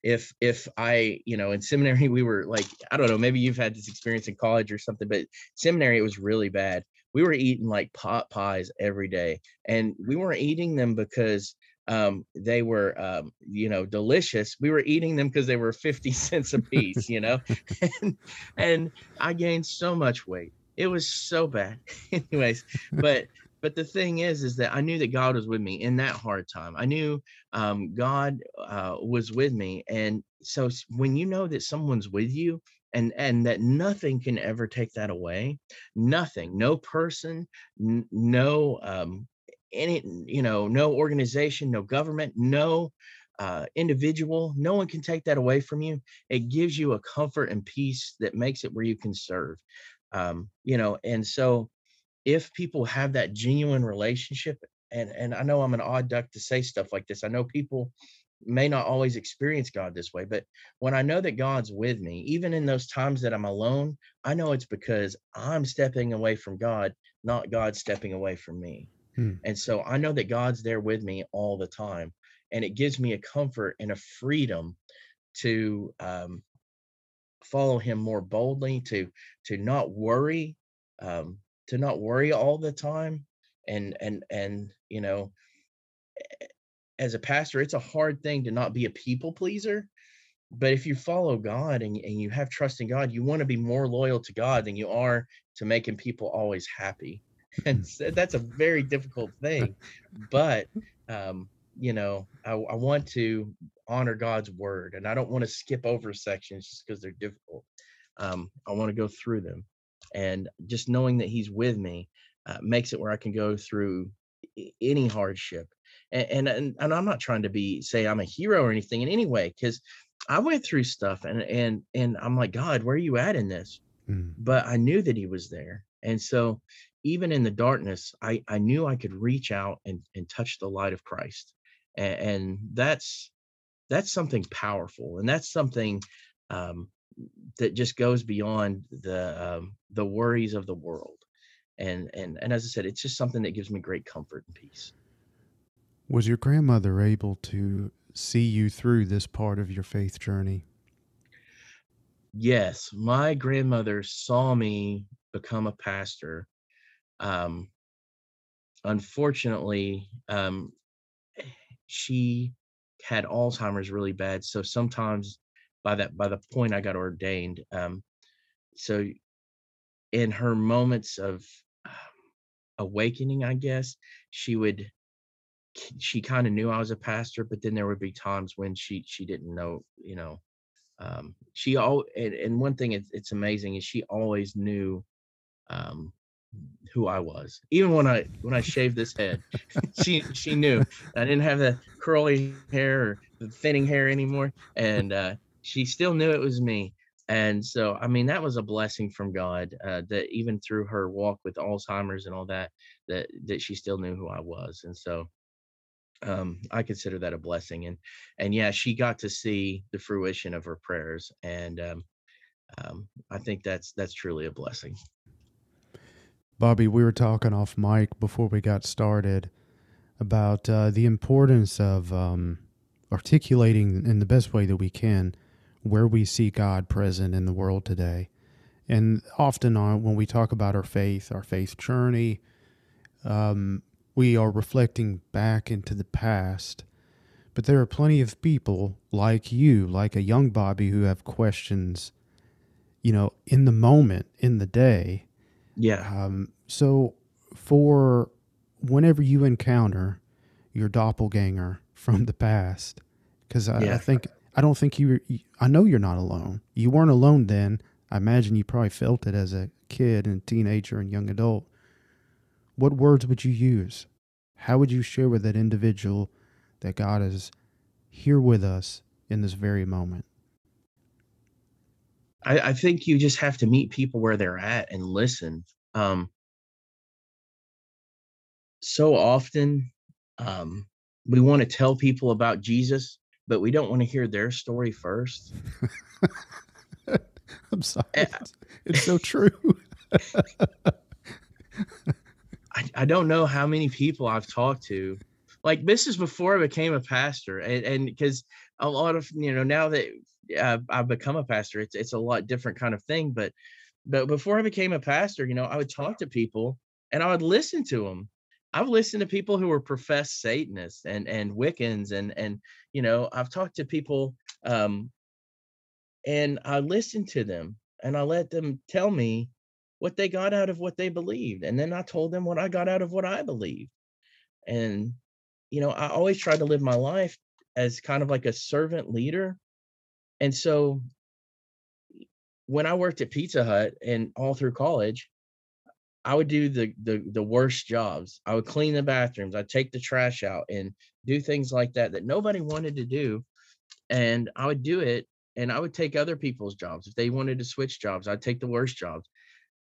if if I, you know, in seminary we were like, I don't know, maybe you've had this experience in college or something, but seminary it was really bad. We were eating like pot pies every day, and we weren't eating them because um, they were um, you know delicious we were eating them because they were 50 cents a piece you know and, and i gained so much weight it was so bad anyways but but the thing is is that i knew that god was with me in that hard time. I knew um, god uh, was with me and so when you know that someone's with you and and that nothing can ever take that away nothing no person n- no um, any you know no organization no government no uh, individual no one can take that away from you it gives you a comfort and peace that makes it where you can serve um, you know and so if people have that genuine relationship and and i know i'm an odd duck to say stuff like this i know people may not always experience god this way but when i know that god's with me even in those times that i'm alone i know it's because i'm stepping away from god not god stepping away from me Hmm. And so I know that God's there with me all the time. And it gives me a comfort and a freedom to um, follow him more boldly, to to not worry, um, to not worry all the time. And and and you know, as a pastor, it's a hard thing to not be a people pleaser. But if you follow God and, and you have trust in God, you want to be more loyal to God than you are to making people always happy and that's a very difficult thing but um, you know I, I, want to honor god's word and i don't want to skip over sections just because they're difficult um, i want to go through them and just knowing that he's with me uh, makes it where i can go through any hardship and, and and i'm not trying to be say i'm a hero or anything in any way because i went through stuff and and and i'm like god where are you at in this mm. but i knew that he was there and so even in the darkness, I, I knew I could reach out and, and touch the light of Christ. And, and that's that's something powerful. And that's something um, that just goes beyond the um, the worries of the world. And and and as I said, it's just something that gives me great comfort and peace. Was your grandmother able to see you through this part of your faith journey? Yes, my grandmother saw me become a pastor um, unfortunately, um, she had Alzheimer's really bad. So sometimes by that by the point I got ordained, um, so in her moments of um, awakening, I guess she would she kind of knew I was a pastor, but then there would be times when she she didn't know, you know. Um, she all and, and one thing it's, it's amazing is she always knew um, who I was. Even when I when I shaved this head, she she knew I didn't have the curly hair or the thinning hair anymore, and uh, she still knew it was me. And so, I mean, that was a blessing from God uh, that even through her walk with Alzheimer's and all that, that that she still knew who I was. And so, um, I consider that a blessing. And and yeah, she got to see the fruition of her prayers, and um, um, I think that's that's truly a blessing. Bobby, we were talking off mic before we got started about uh, the importance of um, articulating in the best way that we can where we see God present in the world today. And often, uh, when we talk about our faith, our faith journey, um, we are reflecting back into the past. But there are plenty of people like you, like a young Bobby, who have questions, you know, in the moment, in the day yeah. Um, so for whenever you encounter your doppelganger from the past, because I, yeah. I, think I don't think you, I know you're not alone. You weren't alone then. I imagine you probably felt it as a kid and teenager and young adult. What words would you use? How would you share with that individual that God is here with us in this very moment? I, I think you just have to meet people where they're at and listen. Um, so often, um, we want to tell people about Jesus, but we don't want to hear their story first. I'm sorry. It's, it's so true. I, I don't know how many people I've talked to. Like this is before I became a pastor, and because a lot of you know now that uh, I've become a pastor, it's it's a lot different kind of thing. But but before I became a pastor, you know, I would talk to people and I would listen to them. I've listened to people who were professed Satanists and and Wiccans and and you know I've talked to people um, and I listened to them and I let them tell me what they got out of what they believed. And then I told them what I got out of what I believed. And, you know, I always try to live my life as kind of like a servant leader. And so when I worked at Pizza Hut and all through college, I would do the the the worst jobs. I would clean the bathrooms, I'd take the trash out and do things like that that nobody wanted to do. And I would do it and I would take other people's jobs. If they wanted to switch jobs, I'd take the worst jobs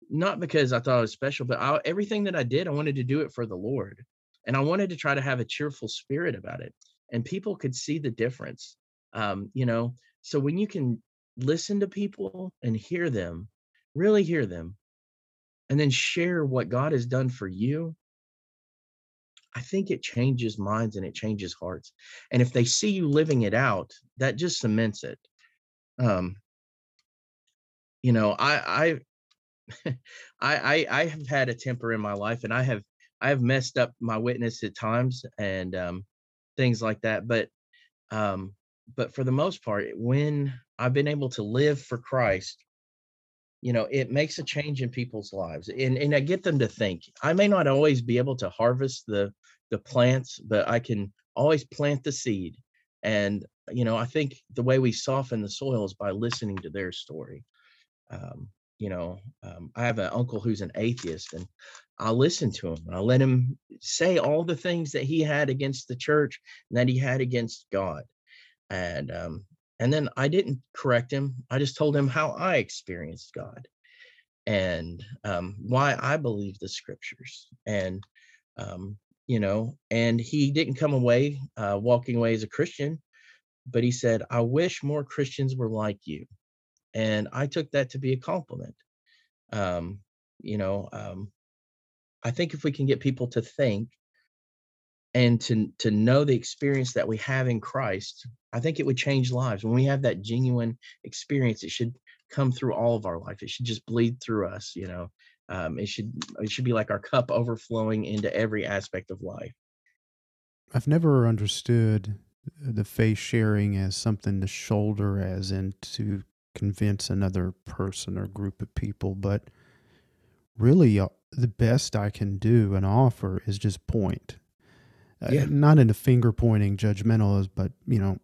not because I thought it was special, but I, everything that I did, I wanted to do it for the Lord. And I wanted to try to have a cheerful spirit about it. And people could see the difference. Um, you know, so when you can listen to people and hear them, really hear them, and then share what God has done for you, I think it changes minds and it changes hearts. And if they see you living it out, that just cements it. Um, you know, I I I, I have had a temper in my life, and I have I have messed up my witness at times and um, things like that. But um, but for the most part, when I've been able to live for Christ, you know, it makes a change in people's lives, and and I get them to think. I may not always be able to harvest the the plants, but I can always plant the seed. And you know, I think the way we soften the soil is by listening to their story. Um, you know, um, I have an uncle who's an atheist, and I listen to him. I let him say all the things that he had against the church and that he had against God, and um, and then I didn't correct him. I just told him how I experienced God, and um, why I believe the scriptures, and um, you know, and he didn't come away uh, walking away as a Christian, but he said, "I wish more Christians were like you." and I took that to be a compliment. Um, you know, um, I think if we can get people to think and to to know the experience that we have in Christ, I think it would change lives. When we have that genuine experience, it should come through all of our life. It should just bleed through us. You know, um, it should it should be like our cup overflowing into every aspect of life. I've never understood the faith sharing as something to shoulder as in to convince another person or group of people, but really uh, the best I can do and offer is just point. Uh, yeah. Uh, not in a finger pointing judgmental, but you know,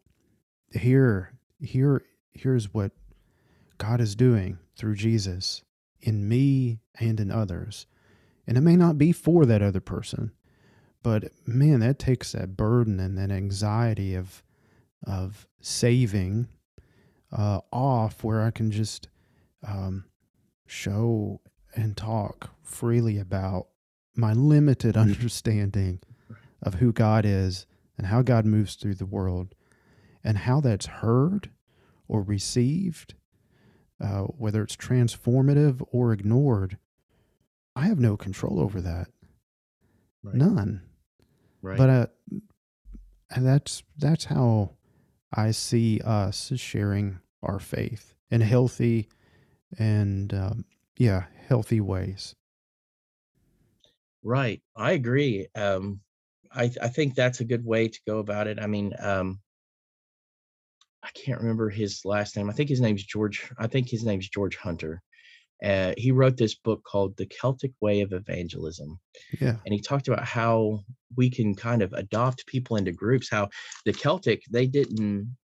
here, here, here's what God is doing through Jesus in me and in others. And it may not be for that other person, but man, that takes that burden and that anxiety of of saving uh, off where I can just um, show and talk freely about my limited understanding of who God is and how God moves through the world and how that's heard or received, uh, whether it's transformative or ignored. I have no control over that. Right. None. Right. But uh, that's that's how I see us sharing our faith in healthy and um, yeah, healthy ways. Right, I agree. Um, I I think that's a good way to go about it. I mean, um, I can't remember his last name. I think his name's George. I think his name's George Hunter. Uh, he wrote this book called The Celtic Way of Evangelism. Yeah. And he talked about how we can kind of adopt people into groups, how the Celtic, they didn't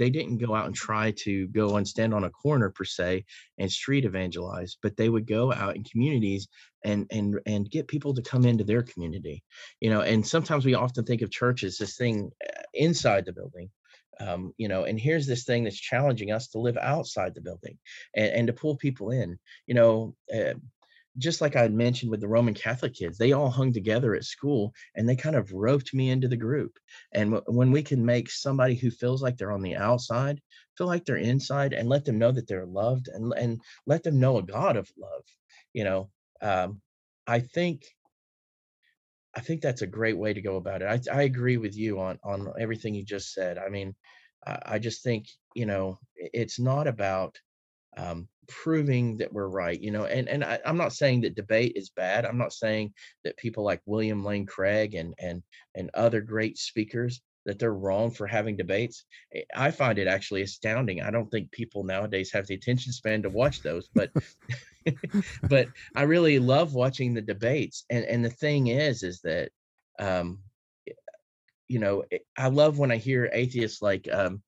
they didn't go out and try to go and stand on a corner per se and street evangelize but they would go out in communities and and and get people to come into their community you know and sometimes we often think of church as this thing uh, inside the building um, you know, and here's this thing that's challenging us to live outside the building and, and to pull people in. You know, uh, just like I had mentioned with the Roman Catholic kids, they all hung together at school and they kind of roped me into the group. And w- when we can make somebody who feels like they're on the outside feel like they're inside and let them know that they're loved and and let them know a God of love, you know, um, I think I think that's a great way to go about it. I I agree with you on on everything you just said. I mean, I, I just think you know it's not about um, proving that we're right you know and and I, i'm not saying that debate is bad i'm not saying that people like william lane craig and and and other great speakers that they're wrong for having debates. I find it actually astounding i don't think people nowadays have the attention span to watch those but but i really love watching the debates and and the thing is is that um you know i love when i hear atheists like um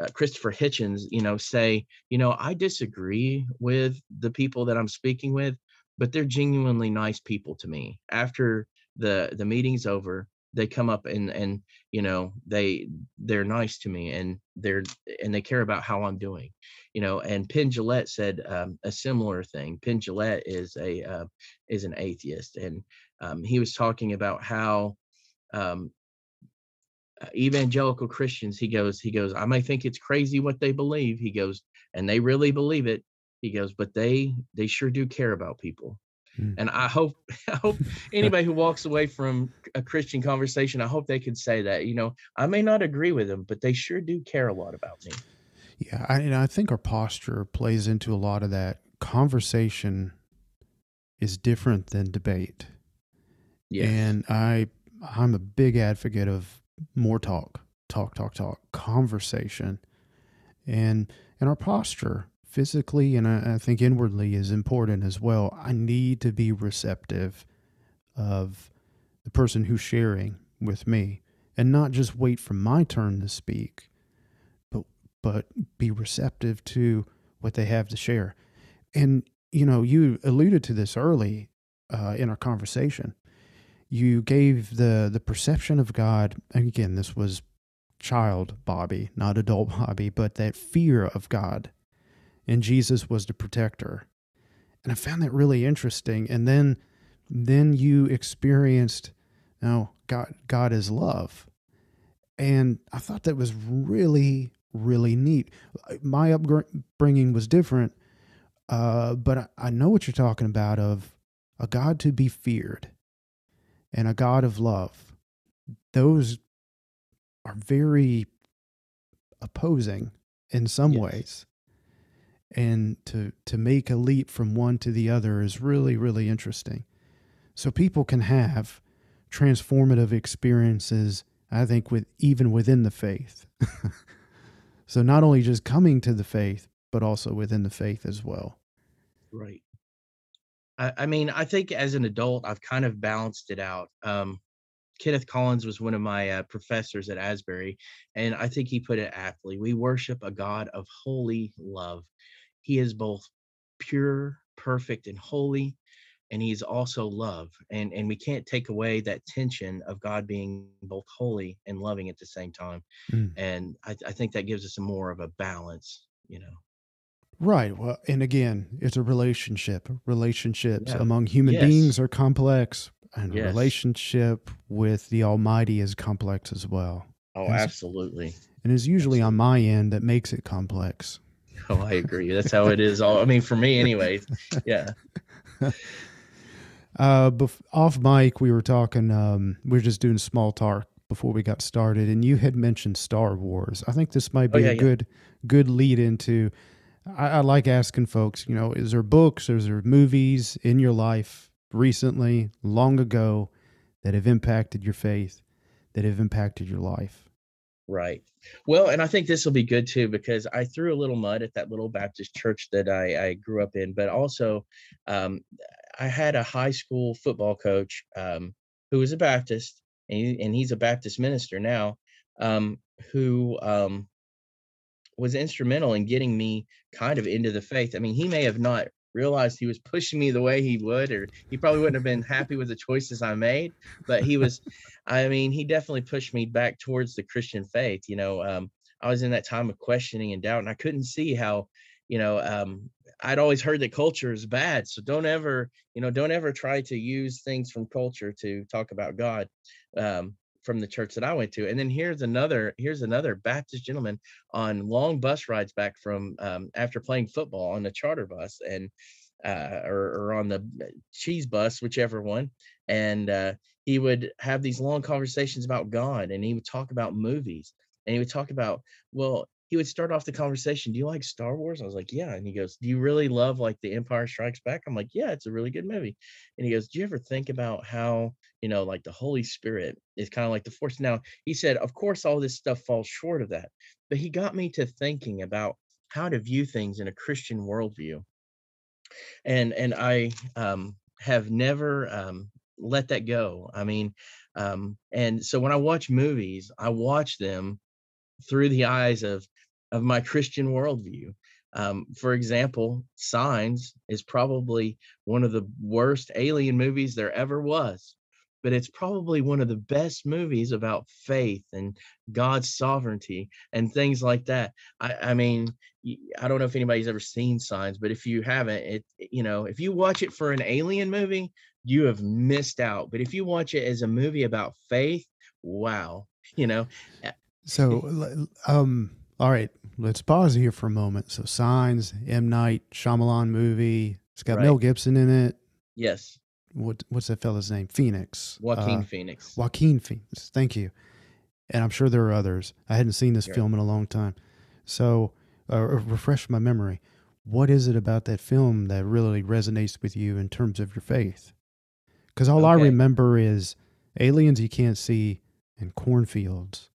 uh, Christopher Hitchens, you know, say, you know, I disagree with the people that I'm speaking with, but they're genuinely nice people to me. After the the meeting's over, they come up and and you know they they're nice to me and they're and they care about how I'm doing, you know. And Penn Jillette said um, a similar thing. Penn Jillette is a uh, is an atheist, and um, he was talking about how um, evangelical Christians, he goes, he goes, I may think it's crazy what they believe. He goes, and they really believe it. He goes, but they they sure do care about people. Mm. And I hope I hope anybody who walks away from a Christian conversation, I hope they could say that. You know, I may not agree with them, but they sure do care a lot about me. Yeah, I, and I think our posture plays into a lot of that. Conversation is different than debate. Yeah, and I I'm a big advocate of more talk, talk, talk, talk, conversation, and and our posture physically and I, I think inwardly is important as well. I need to be receptive of the person who's sharing with me and not just wait for my turn to speak, but but be receptive to what they have to share. And you know, you alluded to this early uh, in our conversation you gave the the perception of God. again, this was child Bobby, not adult Bobby, but that fear of God, and Jesus was the protector. And I found that really interesting. And then then you experienced, now God God is love, and I thought that was really really neat. My upbringing was different, uh, but I, I know what you're talking about of a God to be feared and a God of love, those are very opposing in some yes. ways. And to to make a leap from one to the other is really, really interesting. So people can have transformative experiences, I think, with even within the faith. so not only just coming to the faith, but also within the faith as well. Right. I, I mean, I think as an adult, I've kind of balanced it out. Um, Kenneth Collins was one of my uh, professors at Asbury, and I think he put it aptly. We worship a God of holy love. He is both pure, perfect, and holy, and he's also love. And and we can't take away that tension of God being both holy and loving at the same time. Mm. And I, I think that gives us a more of a balance, you know. Right. Well, and again, it's a relationship. Relationships yeah. among human yes. beings are complex, and yes. relationship with the Almighty is complex as well. Oh, and absolutely. And it's usually absolutely. on my end that makes it complex. Oh, I agree. That's how it is. All I mean, for me, anyway. Yeah. uh, bef- off mic, we were talking. Um, we were just doing small talk before we got started, and you had mentioned Star Wars. I think this might oh, be oh, yeah, a good good lead into I, I like asking folks, you know, is there books, is there movies in your life recently, long ago, that have impacted your faith, that have impacted your life? Right. Well, and I think this will be good too because I threw a little mud at that little Baptist church that I, I grew up in, but also um, I had a high school football coach um, who was a Baptist, and, he, and he's a Baptist minister now, um, who um, was instrumental in getting me kind of into the faith. I mean, he may have not realized he was pushing me the way he would, or he probably wouldn't have been happy with the choices I made, but he was, I mean, he definitely pushed me back towards the Christian faith. You know, um, I was in that time of questioning and doubt, and I couldn't see how, you know, um, I'd always heard that culture is bad. So don't ever, you know, don't ever try to use things from culture to talk about God. Um, from the church that I went to. And then here's another here's another Baptist gentleman on long bus rides back from um, after playing football on the charter bus and uh, or, or on the cheese bus, whichever one. And uh, he would have these long conversations about God, and he would talk about movies, and he would talk about well, he would start off the conversation, "Do you like Star Wars?" I was like, "Yeah." And he goes, "Do you really love like The Empire Strikes Back?" I'm like, "Yeah, it's a really good movie." And he goes, "Do you ever think about how you know, like the Holy Spirit is kind of like the force?" Now he said, "Of course, all this stuff falls short of that," but he got me to thinking about how to view things in a Christian worldview, and and I um, have never um, let that go. I mean, um, and so when I watch movies, I watch them through the eyes of of my Christian worldview. Um, for example, Signs is probably one of the worst alien movies there ever was, but it's probably one of the best movies about faith and God's sovereignty and things like that. I, I mean, I don't know if anybody's ever seen Signs, but if you haven't, it you know, if you watch it for an alien movie, you have missed out. But if you watch it as a movie about faith, wow, you know. So, um, all right, let's pause here for a moment. So, Signs, M. Night Shyamalan movie. It's got right. Mel Gibson in it. Yes. What What's that fella's name? Phoenix. Joaquin uh, Phoenix. Joaquin Phoenix. Thank you. And I'm sure there are others. I hadn't seen this sure. film in a long time. So, uh, refresh my memory. What is it about that film that really resonates with you in terms of your faith? Because all okay. I remember is aliens you can't see and cornfields.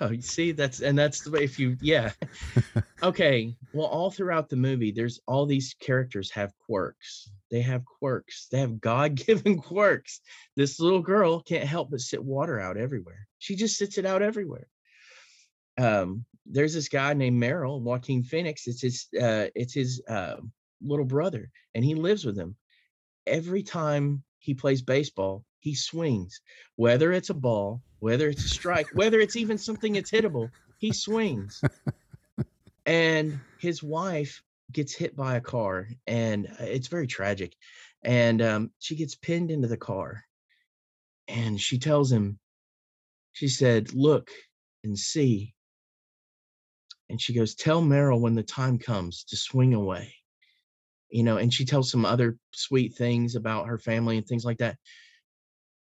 Oh, you see, that's and that's the way. If you, yeah, okay. Well, all throughout the movie, there's all these characters have quirks. They have quirks. They have God-given quirks. This little girl can't help but sit water out everywhere. She just sits it out everywhere. Um, there's this guy named Merrill, Joaquin Phoenix. It's his, uh, it's his uh, little brother, and he lives with him. Every time he plays baseball, he swings, whether it's a ball, whether it's a strike, whether it's even something that's hittable, he swings. and his wife gets hit by a car, and uh, it's very tragic. And um, she gets pinned into the car, and she tells him, she said, Look and see. And she goes, Tell Merrill when the time comes to swing away. You know, and she tells some other sweet things about her family and things like that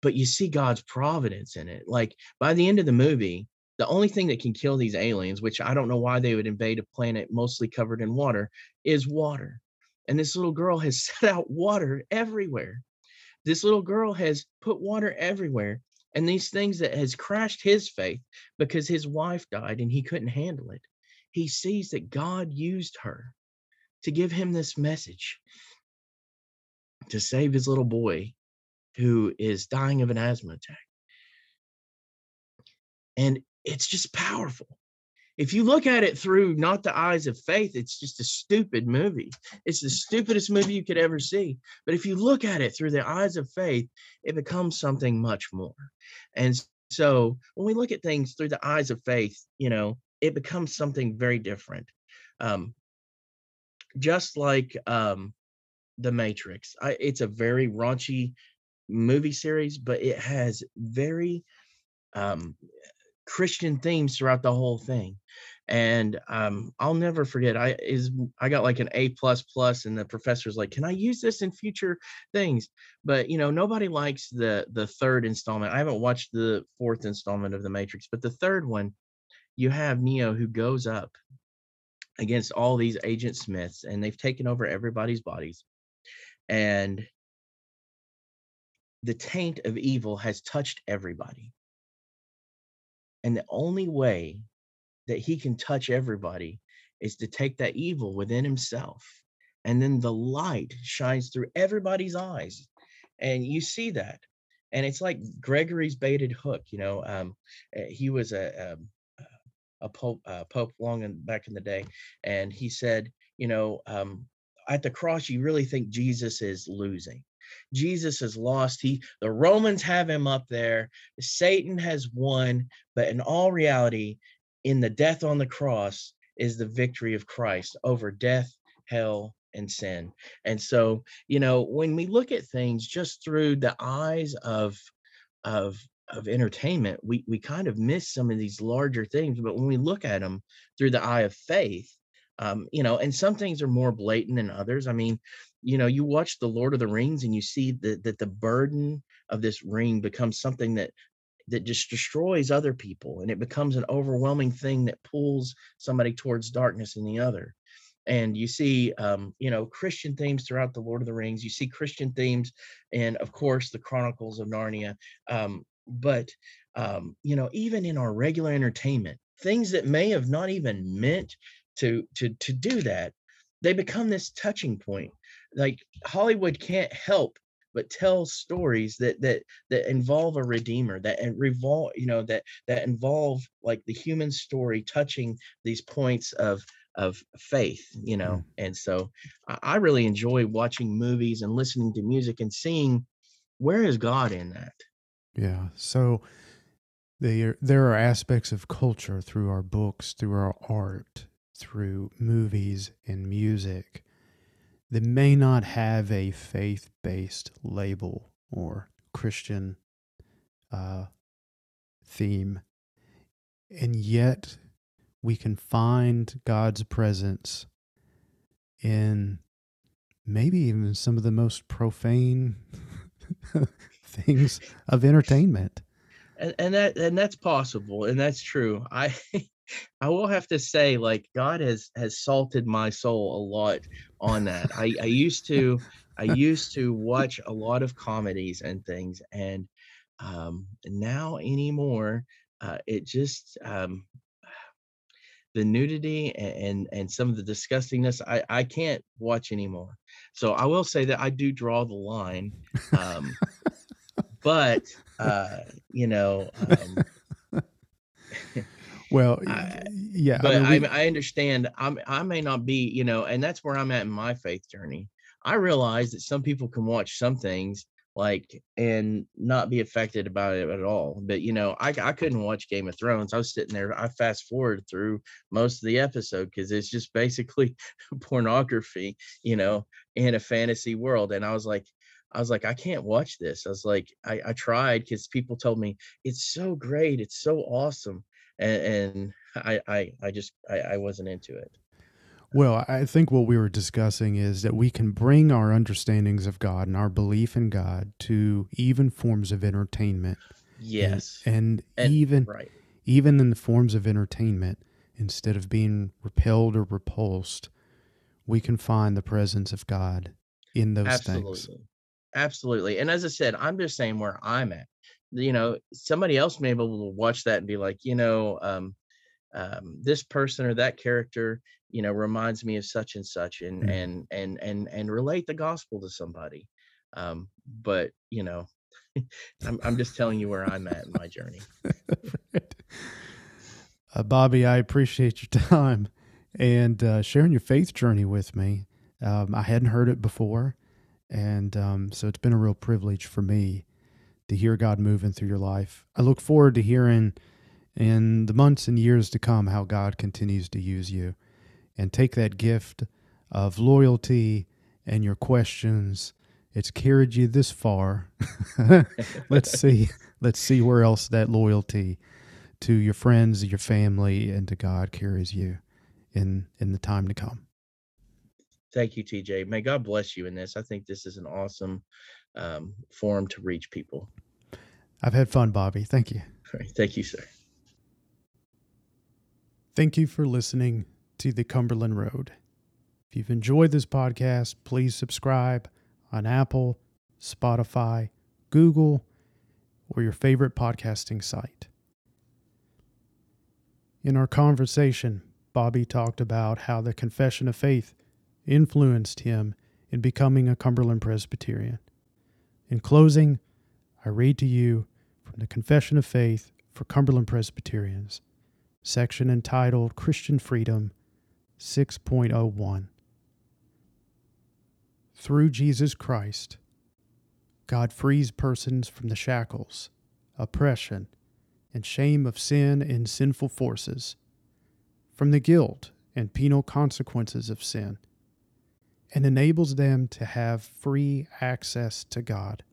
but you see God's providence in it. Like by the end of the movie, the only thing that can kill these aliens, which I don't know why they would invade a planet mostly covered in water, is water. And this little girl has set out water everywhere. This little girl has put water everywhere. And these things that has crashed his faith because his wife died and he couldn't handle it. He sees that God used her to give him this message to save his little boy who is dying of an asthma attack. And it's just powerful. If you look at it through not the eyes of faith, it's just a stupid movie. It's the stupidest movie you could ever see. But if you look at it through the eyes of faith, it becomes something much more. And so when we look at things through the eyes of faith, you know, it becomes something very different. Um, just like um, the Matrix, I, it's a very raunchy movie series, but it has very um, Christian themes throughout the whole thing. And um, I'll never forget. I is I got like an A plus plus, and the professor's like, "Can I use this in future things?" But you know, nobody likes the the third installment. I haven't watched the fourth installment of the Matrix, but the third one, you have Neo who goes up against all these Agent Smiths, and they've taken over everybody's bodies, and the taint of evil has touched everybody. And the only way that he can touch everybody is to take that evil within himself. And then the light shines through everybody's eyes. And you see that. And it's like Gregory's baited hook, you know. Um, eh, he was a, a, um, a pope, a pope long in, back in the day. And he said, you know, um, at the cross, you really think Jesus is losing Jesus is lost. He the Romans have him up there. Satan has won, but in all reality, in the death on the cross is the victory of Christ over death, hell, and sin. And so, you know, when we look at things just through the eyes of of of entertainment, we we kind of miss some of these larger things. But when we look at them through the eye of faith, um, you know, and some things are more blatant than others. I mean, you know, you watch the Lord of the Rings and you see that that the burden of this ring becomes something that that just destroys other people and it becomes an overwhelming thing that pulls somebody towards darkness in the other. And you see um, you know christian themes throughout the lord of the rings. You see christian themes and of course the chronicles of narnia. Um, but um, you know even in our regular entertainment things that may have not even meant to to to do that they become this touching point. Like hollywood can't help but tell stories that that that involve a redeemer that and revolve you know that that involve like the human story touching these points of of faith you know? Mm. and so I, I really enjoy watching movies and listening to music and seeing where is god in that? Yeah so there there are aspects of culture through our books through our art through movies and music that may not have a faith based label or Christian uh, theme. And yet we can find God's presence in maybe even some of the most profane things of entertainment. And, and that and that's possible and that's true. I I will have to say, like God has has salted my soul a lot on that. I, I used to I used to watch a lot of comedies and things, and um, now anymore, uh, it just um, the nudity and, and, and some of the disgustingness I I can't watch anymore. So I will say that I do draw the line, um, but uh, you know. Um, well, yeah, but I, mean, we, I, I understand. I'm I may not be, you know, and that's where I'm at in my faith journey. I realize that some people can watch some things like and not be affected about it at all. But you know, I I couldn't watch Game of Thrones. I was sitting there. I fast forward through most of the episode because it's just basically pornography, you know, in a fantasy world. And I was like, I was like, I can't watch this. I was like, I, I tried because people told me it's so great, it's so awesome and, and I, I I just I, I wasn't into it. Well, I think what we were discussing is that we can bring our understandings of God and our belief in God to even forms of entertainment. Yes. And, and, and even right. even in the forms of entertainment, instead of being repelled or repulsed, we can find the presence of God in those things. Absolutely. things. Absolutely. And as I said, I'm just saying where I'm at you know somebody else may be able to watch that and be like you know um, um, this person or that character you know reminds me of such and such and mm-hmm. and and and and relate the gospel to somebody um, but you know I'm, I'm just telling you where i'm at in my journey. Uh, bobby i appreciate your time and uh, sharing your faith journey with me. Um, i hadn't heard it before and um, so it's been a real privilege for me to hear God moving through your life. I look forward to hearing in the months and years to come how God continues to use you and take that gift of loyalty and your questions. It's carried you this far. let's see. Let's see where else that loyalty to your friends, your family, and to God carries you in in the time to come. Thank you, TJ. May God bless you in this. I think this is an awesome um, forum to reach people. I've had fun, Bobby. Thank you. Thank you, sir. Thank you for listening to the Cumberland Road. If you've enjoyed this podcast, please subscribe on Apple, Spotify, Google, or your favorite podcasting site. In our conversation, Bobby talked about how the Confession of Faith influenced him in becoming a Cumberland Presbyterian. In closing, I read to you from the Confession of Faith for Cumberland Presbyterians, section entitled Christian Freedom 6.01. Through Jesus Christ, God frees persons from the shackles, oppression, and shame of sin and sinful forces, from the guilt and penal consequences of sin, and enables them to have free access to God.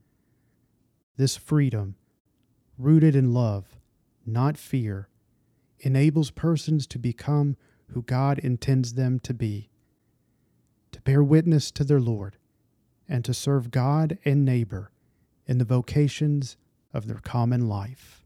This freedom, rooted in love, not fear, enables persons to become who God intends them to be, to bear witness to their Lord, and to serve God and neighbor in the vocations of their common life.